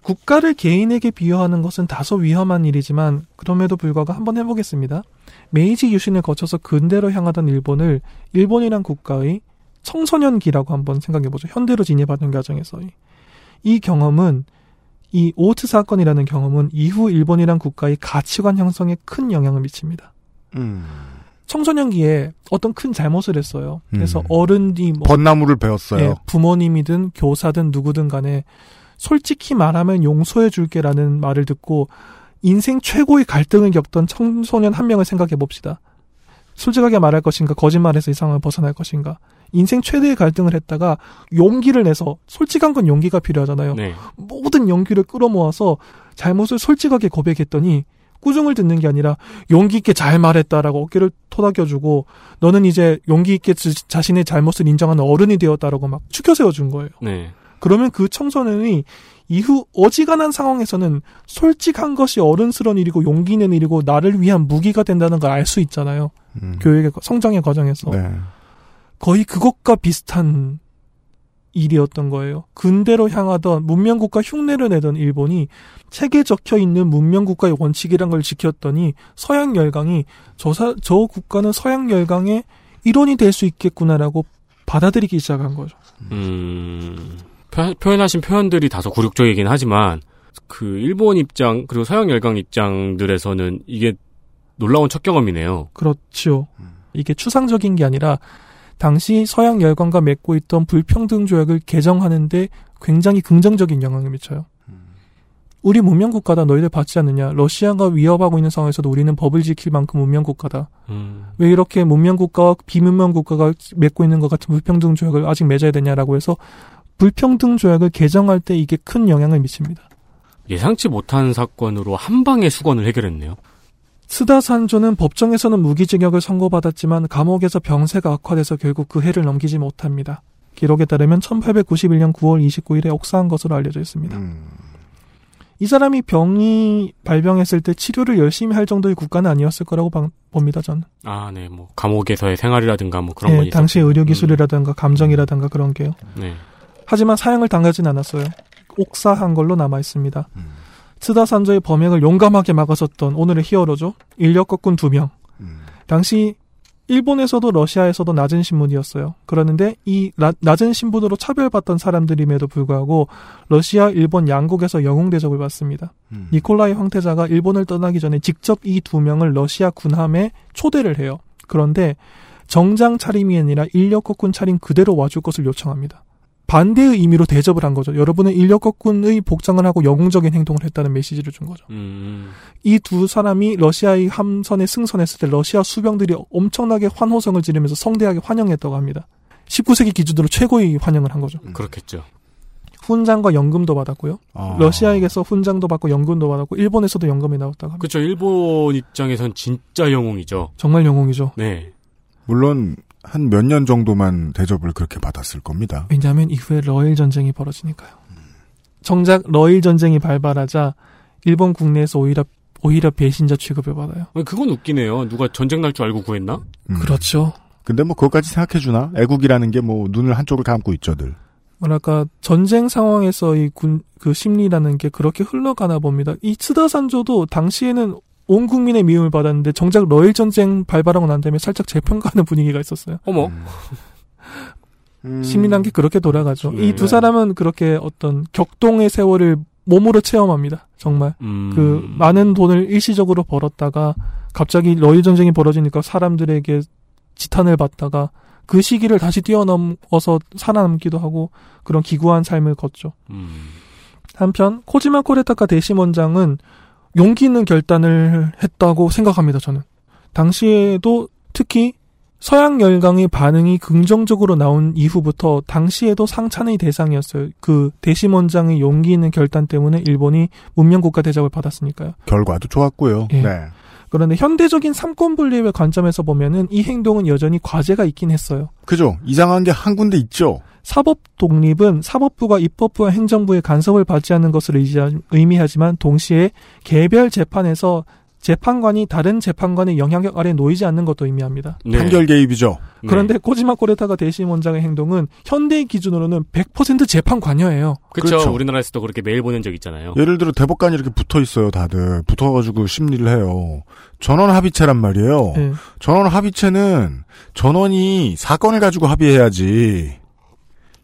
국가를 개인에게 비유하는 것은 다소 위험한 일이지만 그럼에도 불구하고 한번 해보겠습니다. 메이지 유신을 거쳐서 근대로 향하던 일본을 일본이란 국가의 청소년기라고 한번 생각해보죠. 현대로 진입하는 과정에서의. 이 경험은 이 오트 사건이라는 경험은 이후 일본이란 국가의 가치관 형성에 큰 영향을 미칩니다. 음. 청소년기에 어떤 큰 잘못을 했어요. 그래서 음. 어른이 뭐 벚나무를 배웠어요. 예, 부모님이든 교사든 누구든 간에 솔직히 말하면 용서해 줄게라는 말을 듣고 인생 최고의 갈등을 겪던 청소년 한 명을 생각해 봅시다. 솔직하게 말할 것인가, 거짓말에서 이 상황을 벗어날 것인가. 인생 최대의 갈등을 했다가 용기를 내서 솔직한 건 용기가 필요하잖아요. 네. 모든 용기를 끌어모아서 잘못을 솔직하게 고백했더니 꾸중을 듣는 게 아니라 용기 있게 잘 말했다라고 어깨를 토닥여주고 너는 이제 용기 있게 지- 자신의 잘못을 인정하는 어른이 되었다라고 막 추켜 세워준 거예요. 네. 그러면 그 청소년이 이후 어지간한 상황에서는 솔직한 것이 어른스러운 일이고 용기 있는 일이고 나를 위한 무기가 된다는 걸 알 수 있잖아요. 음. 교육의 성장의 과정에서 네. 거의 그것과 비슷한 일이었던 거예요. 근대로 향하던 문명국가 흉내를 내던 일본이 책에 적혀 있는 문명국가의 원칙이란 걸 지켰더니 서양 열강이 저, 사, 저 국가는 서양 열강의 일원이 될 수 있겠구나라고 받아들이기 시작한 거죠. 음, 표, 표현하신 표현들이 다소 굴욕적이긴 하지만 그 일본 입장 그리고 서양 열강 입장들에서는 이게 놀라운 첫 경험이네요. 그렇죠. 이게 추상적인 게 아니라 당시 서양 열강과 맺고 있던 불평등 조약을 개정하는데 굉장히 긍정적인 영향을 미쳐요. 우리 문명 국가다 너희들 받지 않느냐? 러시아가 위협하고 있는 상황에서도 우리는 법을 지킬 만큼 문명 국가다. 음, 왜 이렇게 문명 국가와 비문명 국가가 맺고 있는 것 같은 불평등 조약을 아직 맺어야 되냐라고 해서 불평등 조약을 개정할 때 이게 큰 영향을 미칩니다. 예상치 못한 사건으로 한 방에 수건을 해결했네요. 스다 산조는 법정에서는 무기징역을 선고받았지만 감옥에서 병세가 악화돼서 결국 그 해를 넘기지 못합니다. 기록에 따르면 1891년 9월 29일에 옥사한 것으로 알려져 있습니다. 음. 이 사람이 병이 발병했을 때 치료를 열심히 할 정도의 국가는 아니었을 거라고 방- 봅니다, 저는. 아, 네, 뭐 감옥에서의 생활이라든가 뭐 그런 건 예, 있었죠. 당시 의료 기술이라든가 감정이라든가 그런 게요. 네. 하지만 사형을 당하진 않았어요. 옥사한 걸로 남아 있습니다. 음. 스다 산조의 범행을 용감하게 막아섰던 오늘의 히어로죠. 인력 거꾼 두 명. 음. 당시 일본에서도 러시아에서도 낮은 신분이었어요. 그러는데 이 나- 낮은 신분으로 차별받던 사람들임에도 불구하고 러시아, 일본 양국에서 영웅 대접을 받습니다. 음. 니콜라이 황태자가 일본을 떠나기 전에 직접 이 두 명을 러시아 군함에 초대를 해요. 그런데 정장 차림이 아니라 인력 거꾼 차림 그대로 와줄 것을 요청합니다. 반대의 의미로 대접을 한 거죠. 여러분은 인력 거꾼의 복장을 하고 영웅적인 행동을 했다는 메시지를 준 거죠. 음, 이두 사람이 러시아의 함선에 승선했을 때 러시아 수병들이 엄청나게 환호성을 지르면서 성대하게 환영했다고 합니다. 19세기 기준으로 최고의 환영을 한 거죠. 그렇겠죠. 훈장과 연금도 받았고요. 아. 러시아에게서 훈장도 받고 연금도 받았고 일본에서도 연금이 나왔다고 합니다. 그렇죠. 일본 입장에선 진짜 영웅이죠. 정말 영웅이죠. 네. 물론 한 몇 년 정도만 대접을 그렇게 받았을 겁니다. 왜냐하면 이후에 러일 전쟁이 벌어지니까요. 정작 러일 전쟁이 발발하자 일본 국내에서 오히려 오히려 배신자 취급을 받아요. 그건 웃기네요. 누가 전쟁 날 줄 알고 구했나? 음. 그렇죠. 근데 뭐 그것까지 생각해주나? 애국이라는 게 뭐 눈을 한쪽을 감고 있죠, 늘. 뭐랄까 전쟁 상황에서의 군그 심리라는 게 그렇게 흘러가나 봅니다. 이 츠다산조도 당시에는 온 국민의 미움을 받았는데 정작 러일 전쟁 발발하고 난 다음에 살짝 재평가하는 분위기가 있었어요. 어머. 음. 심리란 게 그렇게 돌아가죠. 네. 이두 사람은 그렇게 어떤 격동의 세월을 몸으로 체험합니다. 정말 음, 그 많은 돈을 일시적으로 벌었다가 갑자기 러일 전쟁이 벌어지니까 사람들에게 지탄을 받다가 그 시기를 다시 뛰어넘어서 살아남기도 하고 그런 기구한 삶을 걷죠. 음, 한편 코지마 코레타카 대심원장은 용기 있는 결단을 했다고 생각합니다. 저는 당시에도 특히 서양 열강의 반응이 긍정적으로 나온 이후부터 당시에도 상찬의 대상이었어요. 그 대심원장의 용기 있는 결단 때문에 일본이 문명국가 대접을 받았으니까요. 결과도 좋았고요. 예. 네. 그런데 현대적인 삼권 분립의 관점에서 보면은 이 행동은 여전히 과제가 있긴 했어요. 그죠? 이상한 게 한 군데 있죠? 사법 독립은 사법부가 입법부와 행정부의 간섭을 받지 않는 것을 의미하지만 동시에 개별 재판에서 재판관이 다른 재판관의 영향력 아래 놓이지 않는 것도 의미합니다. 네. 판결 개입이죠. 네. 그런데 코지마 코레타가 대신 원장의 행동은 현대의 기준으로는 100% 재판 관여예요. 그쵸. 그렇죠. 우리나라에서도 그렇게 메일 보낸 적 있잖아요. 예를 들어 대법관이 이렇게 붙어 있어요, 다들. 붙어 가지고 심리를 해요. 전원 합의체란 말이에요. 예. 전원 합의체는 전원이 사건을 가지고 합의해야지.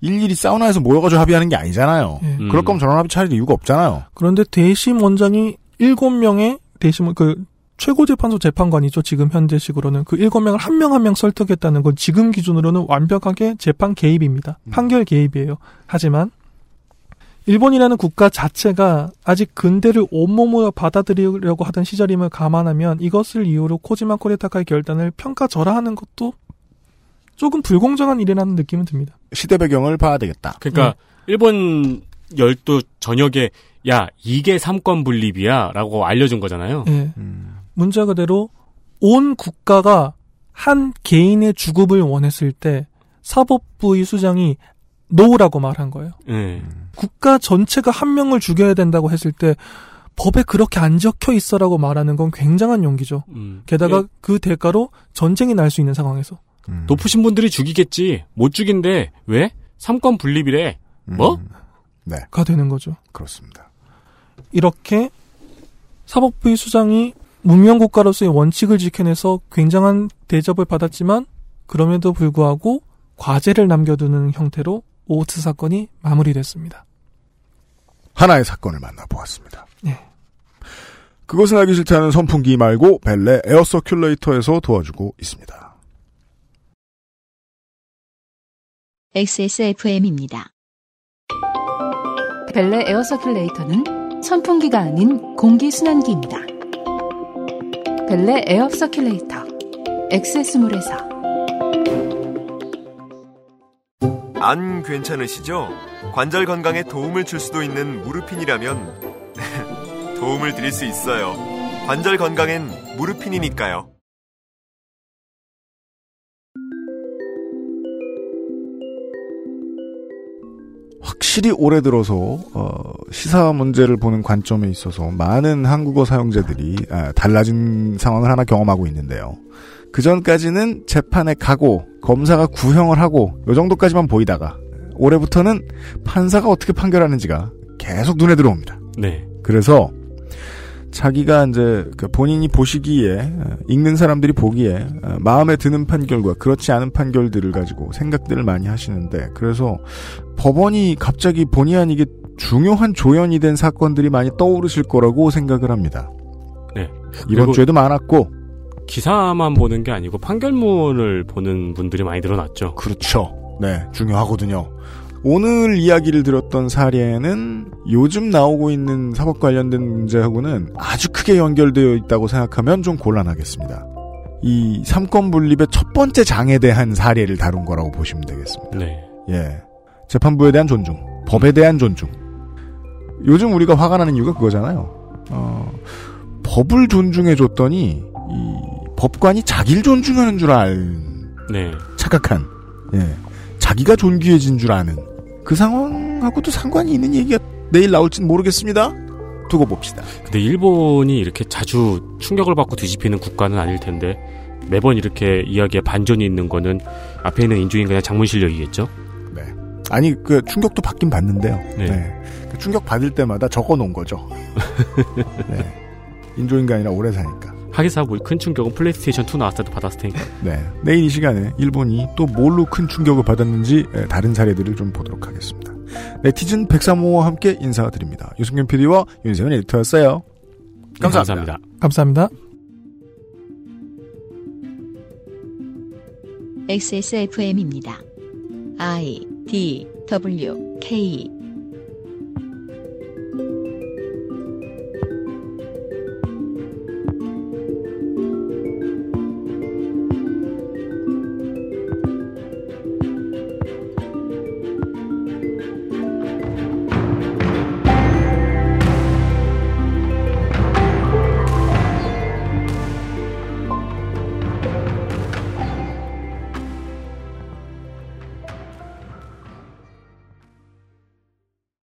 일일이 사우나에서 모여가지고 합의하는 게 아니잖아요. 예. 음. 그럴 거면 전원 합의체 할 이유가 없잖아요. 그런데 대심 원장이 7명의 대심 그 최고재판소 재판관이죠. 지금 현재식으로는 그 7명을 한 명 한 명 설득했다는 건 지금 기준으로는 완벽하게 재판 개입입니다. 음. 판결 개입이에요. 하지만 일본이라는 국가 자체가 아직 근대를 온몸으로 받아들이려고 하던 시절임을 감안하면 이것을 이유로 코지마 코레타카의 결단을 평가절하하는 것도 조금 불공정한 일이라는 느낌은 듭니다. 시대 배경을 봐야 되겠다. 그러니까 일본 열도 전역에 야 이게 삼권 분립이야라고 알려준 거잖아요. 예. 음. 문자 그대로 온 국가가 한 개인의 죽음을 원했을 때 사법부의 수장이 no라고 말한 거예요. 예. 국가 전체가 한 명을 죽여야 된다고 했을 때 법에 그렇게 안 적혀 있어라고 말하는 건 굉장한 용기죠. 음. 게다가 예, 그 대가로 전쟁이 날 수 있는 상황에서 음. 높으신 분들이 죽이겠지. 못 죽인데 왜? 삼권 분립이래. 뭐? 음. 네, 가 되는 거죠. 그렇습니다. 이렇게 사법부의 수장이 문명 국가로서의 원칙을 지켜내서 굉장한 대접을 받았지만 그럼에도 불구하고 과제를 남겨두는 형태로 오트 사건이 마무리됐습니다. 하나의 사건을 만나보았습니다. 네. 그것은 알기 싫다는 선풍기 말고 벨레 air circulator에서 도와주고 있습니다. XSFM입니다. 벨레 air circulator는 선풍기가 아닌 공기 순환기입니다. 벨레 air circulator 엑세스몰에서 안 괜찮으시죠? 관절 건강에 도움을 줄 수도 있는 무르핀이라면 [laughs] 도움을 드릴 수 있어요. 관절 건강엔 무르핀이니까요. 확실히 올해 들어서 어, 시사 문제를 보는 관점에 있어서 많은 한국어 사용자들이 아, 달라진 상황을 하나 경험하고 있는데요. 그 전까지는 재판에 가고 검사가 구형을 하고 요 정도까지만 보이다가 올해부터는 판사가 어떻게 판결하는지가 계속 눈에 들어옵니다. 네. 그래서 자기가 이제 그 본인이 보시기에 어, 읽는 사람들이 보기에 어, 마음에 드는 판결과 그렇지 않은 판결들을 가지고 생각들을 많이 하시는데 그래서 법원이 갑자기 본의 아니게 중요한 조연이 된 사건들이 많이 떠오르실 거라고 생각을 합니다. 네. 이번 주에도 많았고 기사만 보는 게 아니고 판결문을 보는 분들이 많이 늘어났죠. 그렇죠. 네, 중요하거든요. 오늘 이야기를 들었던 사례는 요즘 나오고 있는 사법 관련된 문제하고는 아주 크게 연결되어 있다고 생각하면 좀 곤란하겠습니다. 이 삼권 분립의 첫 번째 장에 대한 사례를 다룬 거라고 보시면 되겠습니다. 네. 예. 재판부에 대한 존중, 법에 대한 존중. 요즘 우리가 화가 나는 이유가 그거잖아요. 어, 법을 존중해 줬더니, 이, 법관이 자기를 존중하는 줄 알, 네. 착각한, 예. 자기가 존귀해진 줄 아는, 그 상황하고도 상관이 있는 얘기가 내일 나올지는 모르겠습니다. 두고 봅시다. 근데 일본이 이렇게 자주 충격을 받고 뒤집히는 국가는 아닐 텐데 매번 이렇게 이야기에 반전이 있는 거는 앞에 있는 인조인간의 장문 실력이겠죠? 네. 아니, 그, 충격도 받긴 받는데요. 네. 네. 그 충격 받을 때마다 적어 놓은 거죠. [laughs] 네. 인조인간이라 오래 사니까. 하기사 뭐큰 충격은 플레이스테이션 2 나왔을 때도 받았을 테니까. 네. 내일 이 시간에 일본이 또 뭘로 큰 충격을 받았는지 에, 다른 사례들을 좀 보도록 하겠습니다. 네티즌 103호와 함께 인사드립니다. 유승균 PD와 윤세현 에디터였어요. 감사합니다. 감사합니다. 감사합니다. XSFM입니다. I D W K